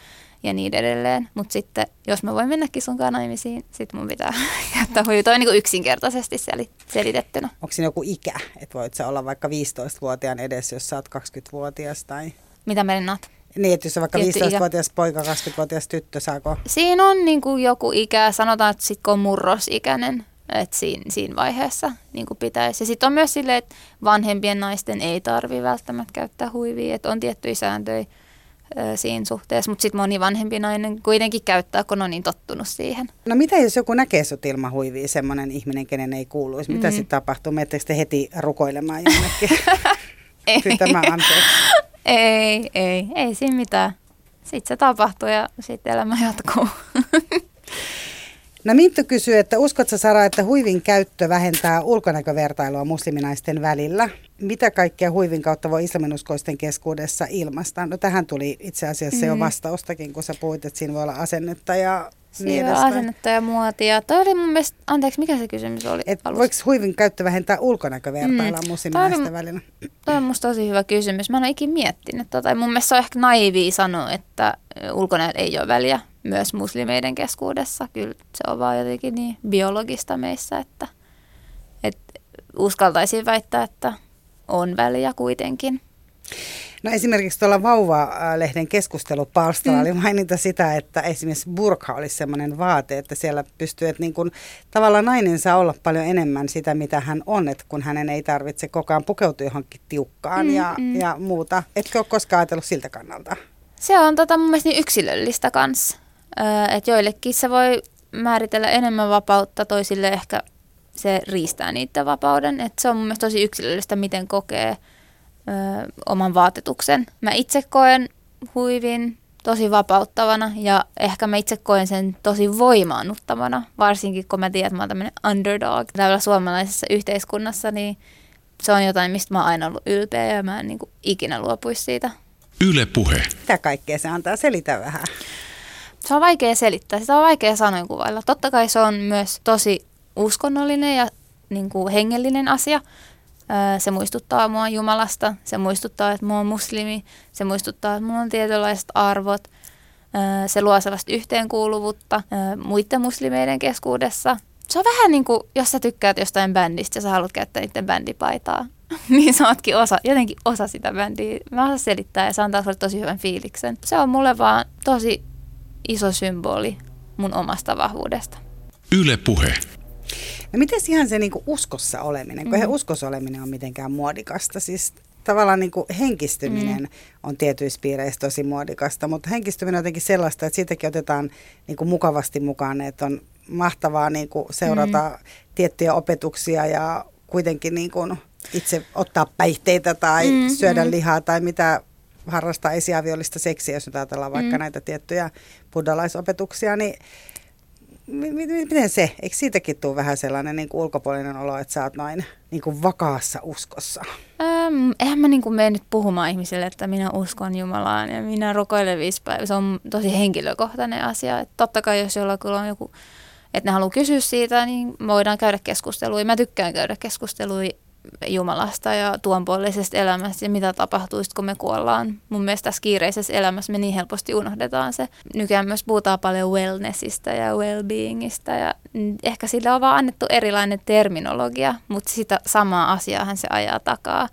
ja niin edelleen. Mutta sitten, jos mä voin mennäkin sunkaan naimisiin, sit mun pitää *laughs* käyttää huivia. Toi on niin yksinkertaisesti seli- selitettynä. Onko siinä joku ikä, että voit sä olla vaikka 15-vuotiaan edessä, jos sä oot 20-vuotias tai... Mitä meinaat? Niin, että jos on vaikka Tietty ikä. 15-vuotias poika, 20-vuotias tyttö, saako? Siinä on niin kuin joku ikä, sanotaan, että sit kun on murrosikäinen, että siinä, siinä vaiheessa niin kuin pitäisi. Ja sitten on myös silleen, että vanhempien naisten ei tarvi välttämättä käyttää huivia, että on tiettyjä sääntöjä ö, siinä suhteessa, mutta sitten moni vanhempi nainen kuitenkin käyttää, kun on niin tottunut siihen. No mitä jos joku näkee sut ilman huivia, semmoinen ihminen, kenen ei kuuluisi? Mitä Mm. sitten tapahtuu? Menettekö te heti rukoilemaan jonnekin? *laughs* Ei, Pyytämään anteeksi. Ei, ei, ei siinä mitään. Sitten se tapahtuu ja sitten elämä jatkuu. No Minttu kysyy, että uskotko Sara, että huivin käyttö vähentää ulkonäkövertailua musliminaisten välillä? Mitä kaikkea huivin kautta voi islaminuskoisten keskuudessa ilmaista? No tähän tuli itse asiassa mm. jo Mm. vastaustakin, kun sä puhuit, että siinä voi olla asennetta ja niin Siinä on edespäin. asennetta ja muotia. Toi oli mun mielestä, anteeksi, mikä se kysymys oli Et alussa? voiko huivin käyttö vähentää ulkonäkövertailua Mm. musliminaisten Toi oli- välillä? Toi on musta tosi hyvä kysymys. Mä en ole ikin miettinyt tota. Mun mielestä se on ehkä naivia sanoa, että ulkonäöllä ei ole väliä myös muslimeiden keskuudessa. Kyllä se on vaan jotenkin niin biologista meissä, että, että uskaltaisin väittää, että on väliä kuitenkin. No esimerkiksi tuolla Vauva-lehden keskustelupalstalla mm. oli maininta sitä, että esimerkiksi burka olisi sellainen vaate, että siellä pystyy, että niin kuin, tavallaan nainen saa olla paljon enemmän sitä, mitä hän on, että kun hänen ei tarvitse koko ajan pukeutua johonkin tiukkaan Mm, ja, mm. ja muuta. Etkö ole koskaan ajatellut siltä kannalta? Se on tota mun mielestä niin yksilöllistä kanssa. Että joillekin se voi määritellä enemmän vapautta, toisille ehkä se riistää niiden vapauden. Et se on mun mielestä tosi yksilöllistä, miten kokee ö, oman vaatetuksen. Mä itse koen huivin tosi vapauttavana ja ehkä mä itse koen sen tosi voimaannuttavana, varsinkin kun mä tiedän, että mä oon tämmöinen underdog täällä suomalaisessa yhteiskunnassa, niin se on jotain, mistä mä oon aina ollut ylpeä ja mä en niin kuin ikinä luopuisi siitä. Yle Puhe. Mitä kaikkea se antaa? Selitä vähän. Se on vaikea selittää, sitä on vaikea sanoin kuvailla. Totta kai se on myös tosi uskonnollinen ja niin kuin hengellinen asia. Se muistuttaa mua Jumalasta, se muistuttaa, että mua on muslimi, se muistuttaa, että mulla on tietynlaiset arvot. Se luo sellaista yhteenkuuluvuutta muiden muslimeiden keskuudessa. Se on vähän niin kuin, jos sä tykkäät jostain bändistä ja sä haluat käyttää niiden bändipaitaa, *laughs* niin sä ootkin osa, jotenkin osa sitä bändiä. Mä osaan selittää ja se antaa sulle tosi hyvän fiiliksen. Se on mulle vaan tosi iso symboli mun omasta vahvuudesta. Yle Puhe. No miten ihan se niinku uskossa oleminen, kun Mhm. eihän uskossa oleminen on mitenkään muodikasta. Siis tavallaan niin kuin henkistyminen mm. on tietyissä piireissä tosi muodikasta, mutta henkistyminen on jotenkin sellaista, että siitäkin otetaan niin kuin mukavasti mukaan, että on mahtavaa niin kuin seurata mm. tiettyjä opetuksia ja kuitenkin niin kuin itse ottaa päihteitä tai mm, syödä mm. lihaa tai mitä harrastaa esiaviollista seksiä, jos nyt ajatellaan vaikka mm. näitä tiettyjä buddhalaisopetuksia, niin miten se, eikö siitäkin tule vähän sellainen niin kuin ulkopuolinen olo, että sä oot noin niin kuin vakaassa uskossa? Ähm, eihän mä niin kuin mene nyt puhumaan ihmisille, että minä uskon Jumalaan ja minä rukoilen viisi päivää. Se on tosi henkilökohtainen asia. Että totta kai jos jollakin on joku, että ne haluaa kysyä siitä, niin voidaan käydä keskustelua. Mä tykkään käydä keskustelua Jumalasta ja tuonpuolisesta elämästä ja mitä tapahtuu kun me kuollaan. Mun mielestä tässä kiireisessä elämässä me niin helposti unohdetaan se. Nykyään myös puhutaan paljon wellnessista ja well-beingista ja ehkä sillä on vaan annettu erilainen terminologia, mutta sitä samaa asiaahan se ajaa takaa.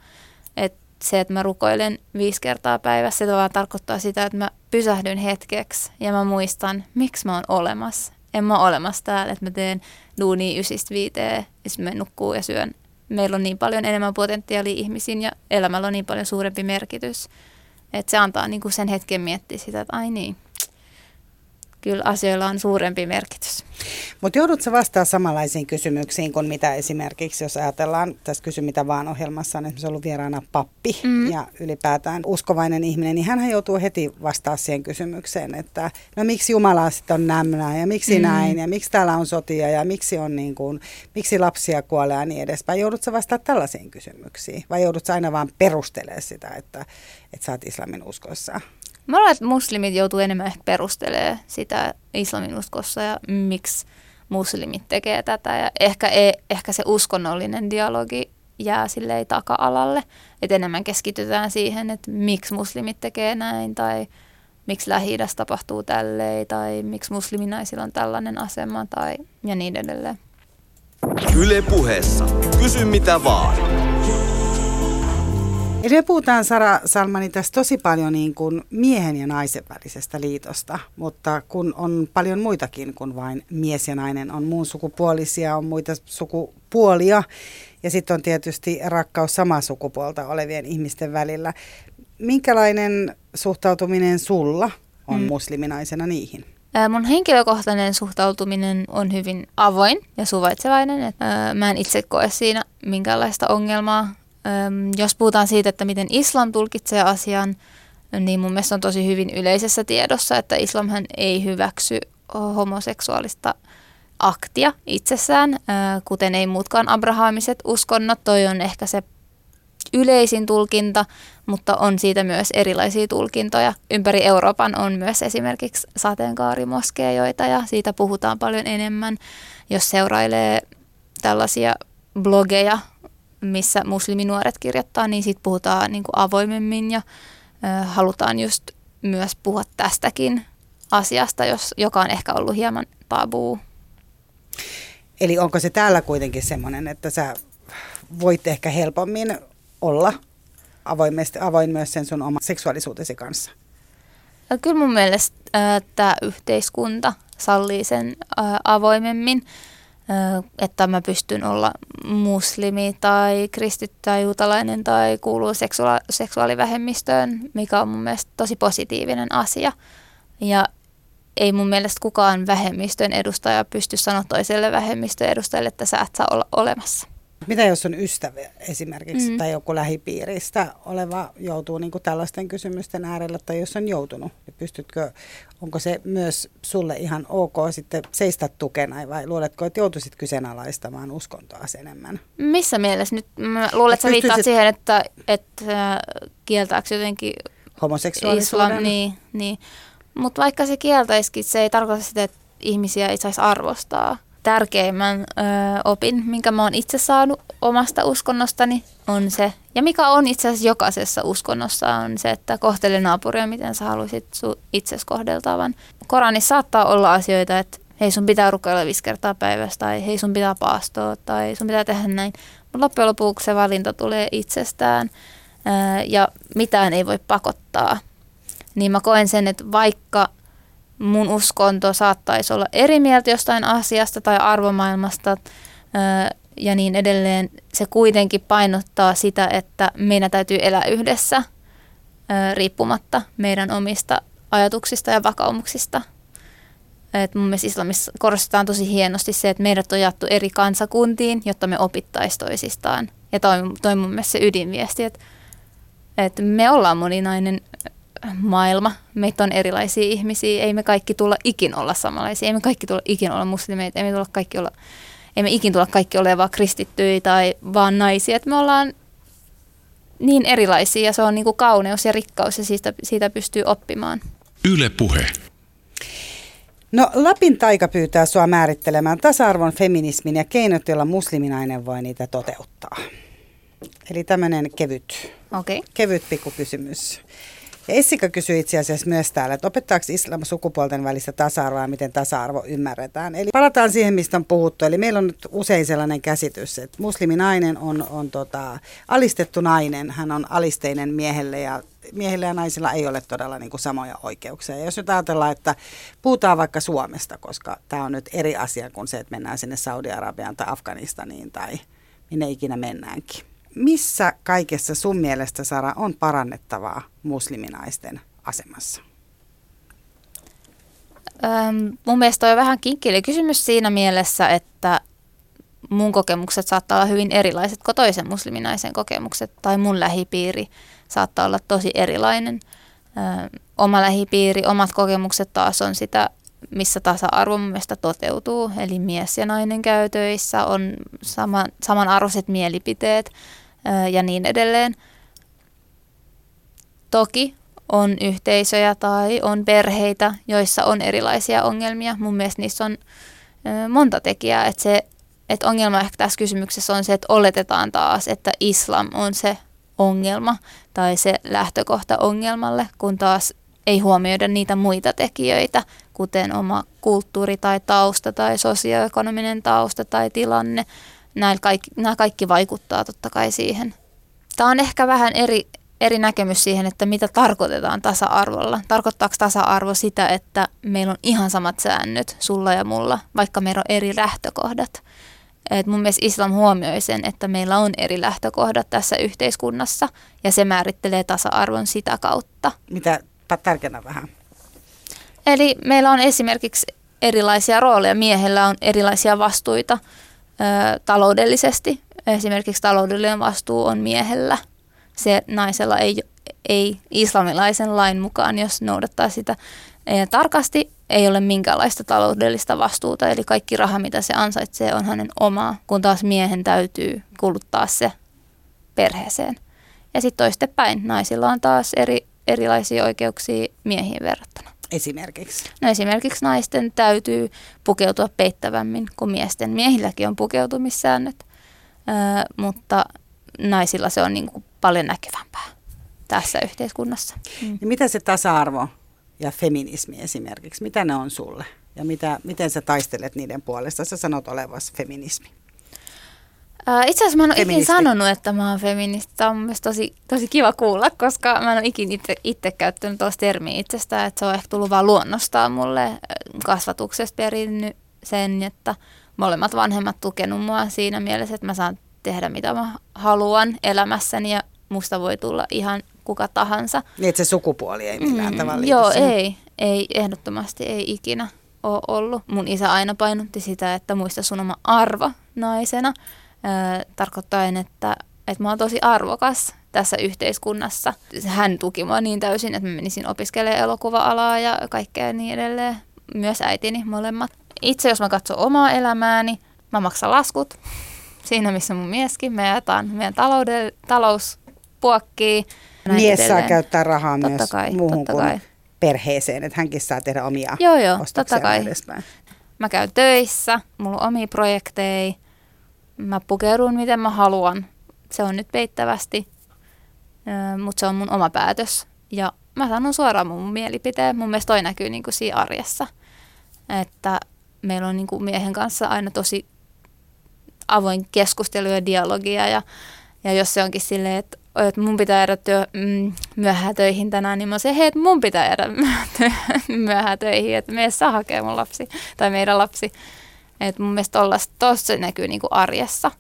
Et se, että mä rukoilen viisi kertaa päivässä, se vaan tarkoittaa sitä, että mä pysähdyn hetkeksi ja mä muistan, miksi mä oon olemassa. En mä ole olemassa täällä, että mä teen duunia ysistä viiteen ja sitten mä nukkuu ja syön meillä on niin paljon enemmän potentiaalia ihmisiin ja elämällä on niin paljon suurempi merkitys. Että se antaa niin kuin sen hetken miettiä sitä, että ai niin, kyllä asioilla on suurempi merkitys. Mutta joudutko vastaa samanlaisiin kysymyksiin kuin mitä esimerkiksi, jos ajatellaan, tässä kysy mitä vaan ohjelmassa on esimerkiksi ollut vieraana pappi mm. ja ylipäätään uskovainen ihminen, niin hän joutuu heti vastaa siihen kysymykseen, että no miksi Jumala sitten on nämnä ja miksi mm. näin ja miksi täällä on sotia ja miksi on niin kuin, miksi lapsia kuolee ja niin edespäin. Joudutko vastaa tällaisiin kysymyksiin vai joudutko aina vaan perustelemaan sitä, että, että sä oot islamin uskossa? Mä luulen, että muslimit joutuu enemmän ehkä perustelemaan sitä islamin uskossa ja miksi muslimit tekee tätä. Ja ehkä, e, ehkä se uskonnollinen dialogi jää silleen taka-alalle. Että enemmän keskitytään siihen, että miksi muslimit tekee näin tai miksi lähi tapahtuu tälleen tai miksi musliminaisilla on tällainen asema tai ja niin edelleen. Yle puheessa. Kysy mitä vaan. Eli me puhutaan Sara Salmani tässä tosi paljon niin kuin miehen ja naisen välisestä liitosta, mutta kun on paljon muitakin kuin vain mies ja nainen, on muun sukupuolisia, on muita sukupuolia ja sitten on tietysti rakkaus samaa sukupuolta olevien ihmisten välillä. Minkälainen suhtautuminen sulla on hmm. musliminaisena niihin? Mun henkilökohtainen suhtautuminen on hyvin avoin ja suvaitsevainen. Mä en itse koe siinä minkäänlaista ongelmaa jos puhutaan siitä, että miten islam tulkitsee asian, niin mun mielestä on tosi hyvin yleisessä tiedossa, että islamhan ei hyväksy homoseksuaalista aktia itsessään, kuten ei muutkaan abrahamiset uskonnot. Toi on ehkä se yleisin tulkinta, mutta on siitä myös erilaisia tulkintoja. Ympäri Euroopan on myös esimerkiksi sateenkaarimoskeejoita ja siitä puhutaan paljon enemmän, jos seurailee tällaisia blogeja missä musliminuoret kirjoittaa, niin siitä puhutaan niin kuin avoimemmin ja ö, halutaan just myös puhua tästäkin asiasta, jos, joka on ehkä ollut hieman tabuu. Eli onko se täällä kuitenkin semmoinen, että sä voit ehkä helpommin olla avoimesti, avoin myös sen sun oma seksuaalisuutesi kanssa? Kyllä mun mielestä äh, tämä yhteiskunta sallii sen äh, avoimemmin että mä pystyn olla muslimi tai kristitty tai juutalainen tai kuuluu seksua- seksuaalivähemmistöön, mikä on mun mielestä tosi positiivinen asia. Ja ei mun mielestä kukaan vähemmistön edustaja pysty sanoa toiselle vähemmistön edustajalle, että sä et saa olla olemassa. Mitä jos on ystävä esimerkiksi mm. tai joku lähipiiristä oleva joutuu niin kuin tällaisten kysymysten äärellä tai jos on joutunut, niin pystytkö, onko se myös sulle ihan ok sitten seistä tukena vai luuletko, että joutuisit kyseenalaistamaan uskontoa enemmän? Missä mielessä nyt? Mä luulen, että sä viittaat siihen, että, että kieltääkö jotenkin homoseksuaalisuuden? Islam, niin, niin. Mutta vaikka se kieltäisikin, se ei tarkoita sitä, että ihmisiä ei saisi arvostaa tärkeimmän ö, opin, minkä mä oon itse saanut omasta uskonnostani, on se, ja mikä on itse asiassa jokaisessa uskonnossa, on se, että kohtele naapuria, miten sä haluaisit itsesi kohdeltavan. Koranissa saattaa olla asioita, että hei sun pitää rukoilla viisi kertaa päivässä, tai hei sun pitää paastoa, tai sun pitää tehdä näin. Mutta loppujen lopuksi se valinta tulee itsestään, ö, ja mitään ei voi pakottaa. Niin mä koen sen, että vaikka – mun uskonto saattaisi olla eri mieltä jostain asiasta tai arvomaailmasta, ja niin edelleen, se kuitenkin painottaa sitä, että meidän täytyy elää yhdessä riippumatta meidän omista ajatuksista ja vakaumuksista. Et mun mielestä islamissa korostetaan tosi hienosti se, että meidät on jaettu eri kansakuntiin, jotta me opittaisiin toisistaan. Ja toi, toi mun mielestä se ydinviesti, että, että me ollaan moninainen maailma. Meitä on erilaisia ihmisiä. Ei me kaikki tulla ikin olla samanlaisia. Ei me kaikki tulla ikin olla muslimeita. Ei me, tulla kaikki olla, ei me ikin tulla kaikki olemaan vaan kristittyjä tai vaan naisia. Et me ollaan niin erilaisia ja se on niin kuin kauneus ja rikkaus ja siitä, siitä pystyy oppimaan. Yle Puhe. No Lapin taika pyytää sua määrittelemään tasa-arvon, feminismin ja keinot, joilla musliminainen voi niitä toteuttaa. Eli tämmöinen kevyt, Okei. Okay. kevyt pikkukysymys. Ja kysyi itse asiassa myös täällä, että opettaako islam sukupuolten välistä tasa-arvoa miten tasa-arvo ymmärretään. Eli palataan siihen, mistä on puhuttu. Eli meillä on nyt usein sellainen käsitys, että musliminainen on, on tota, alistettu nainen. Hän on alisteinen miehelle ja miehillä ja naisilla ei ole todella niin kuin samoja oikeuksia. Ja jos nyt ajatellaan, että puhutaan vaikka Suomesta, koska tämä on nyt eri asia kuin se, että mennään sinne Saudi-Arabiaan tai Afganistaniin tai minne ikinä mennäänkin. Missä kaikessa sun mielestä, Sara, on parannettavaa musliminaisten asemassa? Öm, mun mielestä on vähän kinkkeli kysymys siinä mielessä, että mun kokemukset saattaa olla hyvin erilaiset kuin toisen musliminaisen kokemukset tai mun lähipiiri saattaa olla tosi erilainen. Ö, oma lähipiiri, omat kokemukset taas on sitä, missä tasa-arvo mun mielestä toteutuu. Eli mies ja nainen käytöissä on sama, samanarvoiset mielipiteet ja niin edelleen. Toki on yhteisöjä tai on perheitä, joissa on erilaisia ongelmia. Mun mielestä niissä on monta tekijää. Että se, että ongelma ehkä tässä kysymyksessä on se, että oletetaan taas, että islam on se ongelma tai se lähtökohta ongelmalle, kun taas ei huomioida niitä muita tekijöitä, kuten oma kulttuuri tai tausta tai sosioekonominen tausta tai tilanne. Nämä kaikki, nämä kaikki vaikuttaa totta kai siihen. Tämä on ehkä vähän eri, eri näkemys siihen, että mitä tarkoitetaan tasa-arvolla. Tarkoittaako tasa-arvo sitä, että meillä on ihan samat säännöt sulla ja mulla, vaikka meillä on eri lähtökohdat? Et mun mielestä islam huomioi sen, että meillä on eri lähtökohdat tässä yhteiskunnassa ja se määrittelee tasa-arvon sitä kautta. Mitä tärkeänä vähän? Eli meillä on esimerkiksi erilaisia rooleja. Miehellä on erilaisia vastuita ö, taloudellisesti. Esimerkiksi taloudellinen vastuu on miehellä. Se naisella ei, ei islamilaisen lain mukaan, jos noudattaa sitä tarkasti, ei ole minkäänlaista taloudellista vastuuta. Eli kaikki raha, mitä se ansaitsee, on hänen omaa, kun taas miehen täytyy kuluttaa se perheeseen. Ja sitten toistepäin, naisilla on taas eri, erilaisia oikeuksia miehiin verrattuna. Esimerkiksi. No esimerkiksi naisten täytyy pukeutua peittävämmin kuin miesten. Miehilläkin on pukeutumissäännöt, öö, mutta naisilla se on niin kuin paljon näkyvämpää tässä yhteiskunnassa. Mm. Ja mitä se tasa-arvo ja feminismi esimerkiksi, mitä ne on sulle? Ja mitä, miten sä taistelet niiden puolesta? Sä sanot olevas feminismi. Ää, itse asiassa mä en ole ikinä sanonut, että mä oon feministi. Tämä on mun tosi, tosi kiva kuulla, koska mä en ole ikinä itse, itse käyttänyt tuosta termiä itsestä, että se on ehkä tullut vaan luonnostaan mulle kasvatuksesta perinnyt sen, että molemmat vanhemmat tukenut mua siinä mielessä, että mä saan tehdä mitä mä haluan elämässäni ja musta voi tulla ihan kuka tahansa. Niin, että se sukupuoli ei millään mm, tavalla Joo, ei, ei, ehdottomasti ei ikinä ole ollut. Mun isä aina painotti sitä, että muista sun oma arvo naisena – tarkoittaen, että, että mä oon tosi arvokas tässä yhteiskunnassa. Hän tuki mua niin täysin, että mä menisin opiskelemaan elokuva-alaa ja kaikkea niin edelleen. Myös äitini molemmat. Itse jos mä katson omaa elämääni, mä maksan laskut. Siinä missä mun mieskin. Me jaetaan meidän talouden, talous puokkii. Mies edelleen. saa käyttää rahaa totta myös kai, muuhun kuin kai. perheeseen, että hänkin saa tehdä omia joo, joo, totta kai. Edespäin. Mä käyn töissä, mulla on omia projekteja, mä pukeudun miten mä haluan. Se on nyt peittävästi, mutta se on mun oma päätös. Ja mä sanon suoraan mun mielipiteen. Mun mielestä toi näkyy niin kuin siinä arjessa. Että meillä on niin kuin miehen kanssa aina tosi avoin keskustelu ja dialogia. Ja, ja jos se onkin silleen, että, että mun pitää jäädä työ, mm, myöhään töihin tänään, niin mä se, hei, että mun pitää jäädä *laughs* myöhään töihin, että me saa hakea mun lapsi tai meidän lapsi. Et mun mielestä tuossa näkyy niinku arjessa.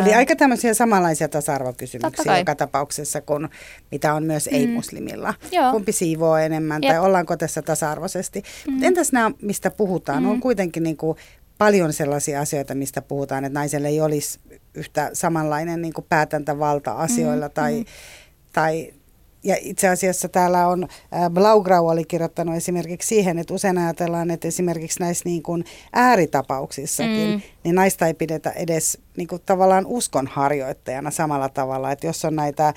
Eli aika tämmöisiä samanlaisia tasa-arvokysymyksiä joka tapauksessa, kuin mitä on myös ei-muslimilla. Joo. Kumpi siivoo enemmän Jep. tai ollaanko tässä tasa-arvoisesti. Mm. Entäs nämä, mistä puhutaan? On kuitenkin niin kuin paljon sellaisia asioita, mistä puhutaan, että naiselle ei olisi yhtä samanlainen niin kuin päätäntävalta asioilla tai, tai ja itse asiassa täällä on, Blaugrau oli kirjoittanut esimerkiksi siihen, että usein ajatellaan, että esimerkiksi näissä niin kuin ääritapauksissakin, Mm. niin naista ei pidetä edes niin kuin tavallaan uskonharjoittajana samalla tavalla. Että jos on näitä äh,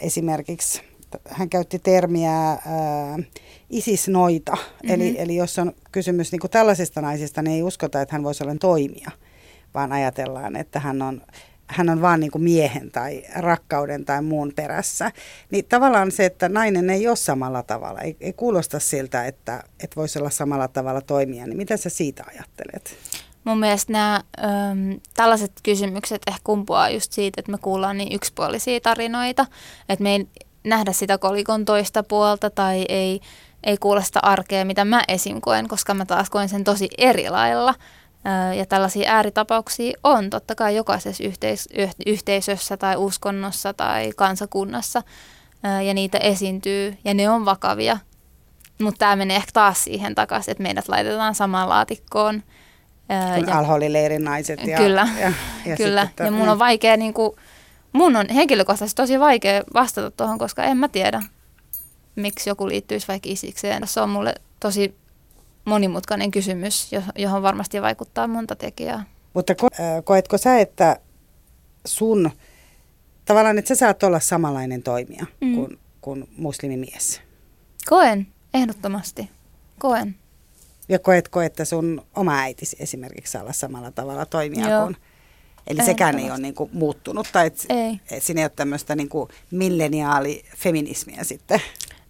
esimerkiksi, hän käytti termiä äh, isisnoita, mm-hmm. eli, eli jos on kysymys niin kuin tällaisista naisista, niin ei uskota, että hän voisi olla toimija, vaan ajatellaan, että hän on hän on vaan niin kuin miehen tai rakkauden tai muun perässä. Niin tavallaan se, että nainen ei ole samalla tavalla, ei, ei kuulosta siltä, että, että voisi olla samalla tavalla toimia, niin mitä sä siitä ajattelet? Mun mielestä nämä äm, tällaiset kysymykset ehkä kumpuaa just siitä, että me kuullaan niin yksipuolisia tarinoita, että me ei nähdä sitä kolikon toista puolta tai ei, ei kuulla sitä arkea, mitä mä esim. koen, koska mä taas koen sen tosi eri lailla. Ja tällaisia ääritapauksia on totta kai jokaisessa yhteis- yh- yhteisössä tai uskonnossa tai kansakunnassa ja niitä esiintyy ja ne on vakavia. Mutta tämä menee ehkä taas siihen takaisin, että meidät laitetaan samaan laatikkoon. Kun alholileirin naiset ja, Kyllä, ja, ja *laughs* Kyllä, sitten, ja mun on vaikea, niin kuin, mun on henkilökohtaisesti tosi vaikea vastata tuohon, koska en mä tiedä, miksi joku liittyisi vaikka isikseen. Se on mulle tosi monimutkainen kysymys, jo- johon varmasti vaikuttaa monta tekijää. Mutta ko, äh, koetko sä, että sun, tavallaan, että sä saat olla samanlainen toimija Mm. kuin, kuin muslimimies? Koen, ehdottomasti. Koen. Ja koetko, että sun oma äitisi esimerkiksi saa olla samalla tavalla toimija Joo. kuin... Eli sekään ei ole niin kuin muuttunut, tai et, Ei. et siinä ei ole tämmöistä niin kuin milleniaalifeminismiä sitten.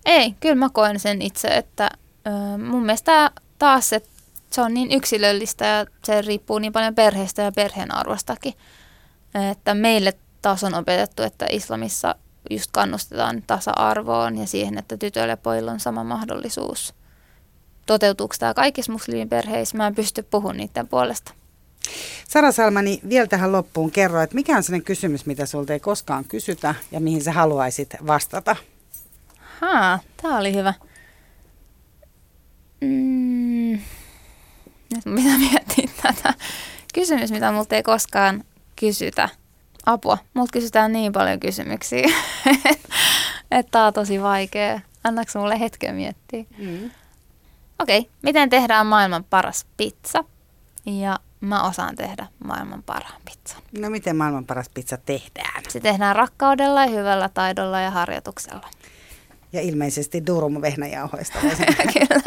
Ei, kyllä mä koen sen itse, että ö, mun mielestä taas, että se on niin yksilöllistä ja se riippuu niin paljon perheestä ja perheen arvostakin. Että meille taas on opetettu, että islamissa just kannustetaan tasa-arvoon ja siihen, että tytöillä ja pojilla on sama mahdollisuus. Toteutuuko tämä kaikissa muslimiperheissä? Mä en pysty puhumaan niiden puolesta. Sara Salmani, vielä tähän loppuun kerro, että mikä on sellainen kysymys, mitä sulta ei koskaan kysytä ja mihin sä haluaisit vastata? Haa, tää oli hyvä. Mm, nyt mun pitää miettiä *laughs* tätä. Kysymys, mitä multa ei koskaan kysytä. Apua, multa kysytään niin paljon kysymyksiä, *laughs* että tää on tosi vaikea. Annaks mulle hetken miettiä? Mm. Okei, okay. miten tehdään maailman paras pizza? Ja mä osaan tehdä maailman parhaan pizzan. No miten maailman paras pizza tehdään? Se tehdään rakkaudella ja hyvällä taidolla ja harjoituksella. Ja ilmeisesti durum vehnäjauhoista *laughs* voisin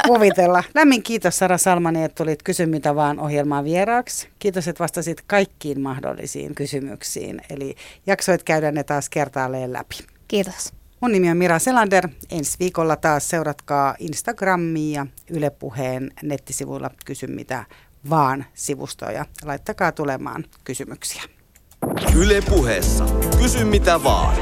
kuvitella. Lämmin kiitos Sara Salmani, että tulit Kysy mitä vaan ohjelmaan vieraaksi. Kiitos, että vastasit kaikkiin mahdollisiin kysymyksiin. Eli jaksoit käydä ne taas kertaalleen läpi. Kiitos. Mun nimi on Mira Selander. Ensi viikolla taas seuratkaa Instagramia ja Yle Puheen nettisivuilla Kysy mitä vaan sivustoja. Laittakaa tulemaan kysymyksiä. Yle puheessa. Kysy mitä vaan.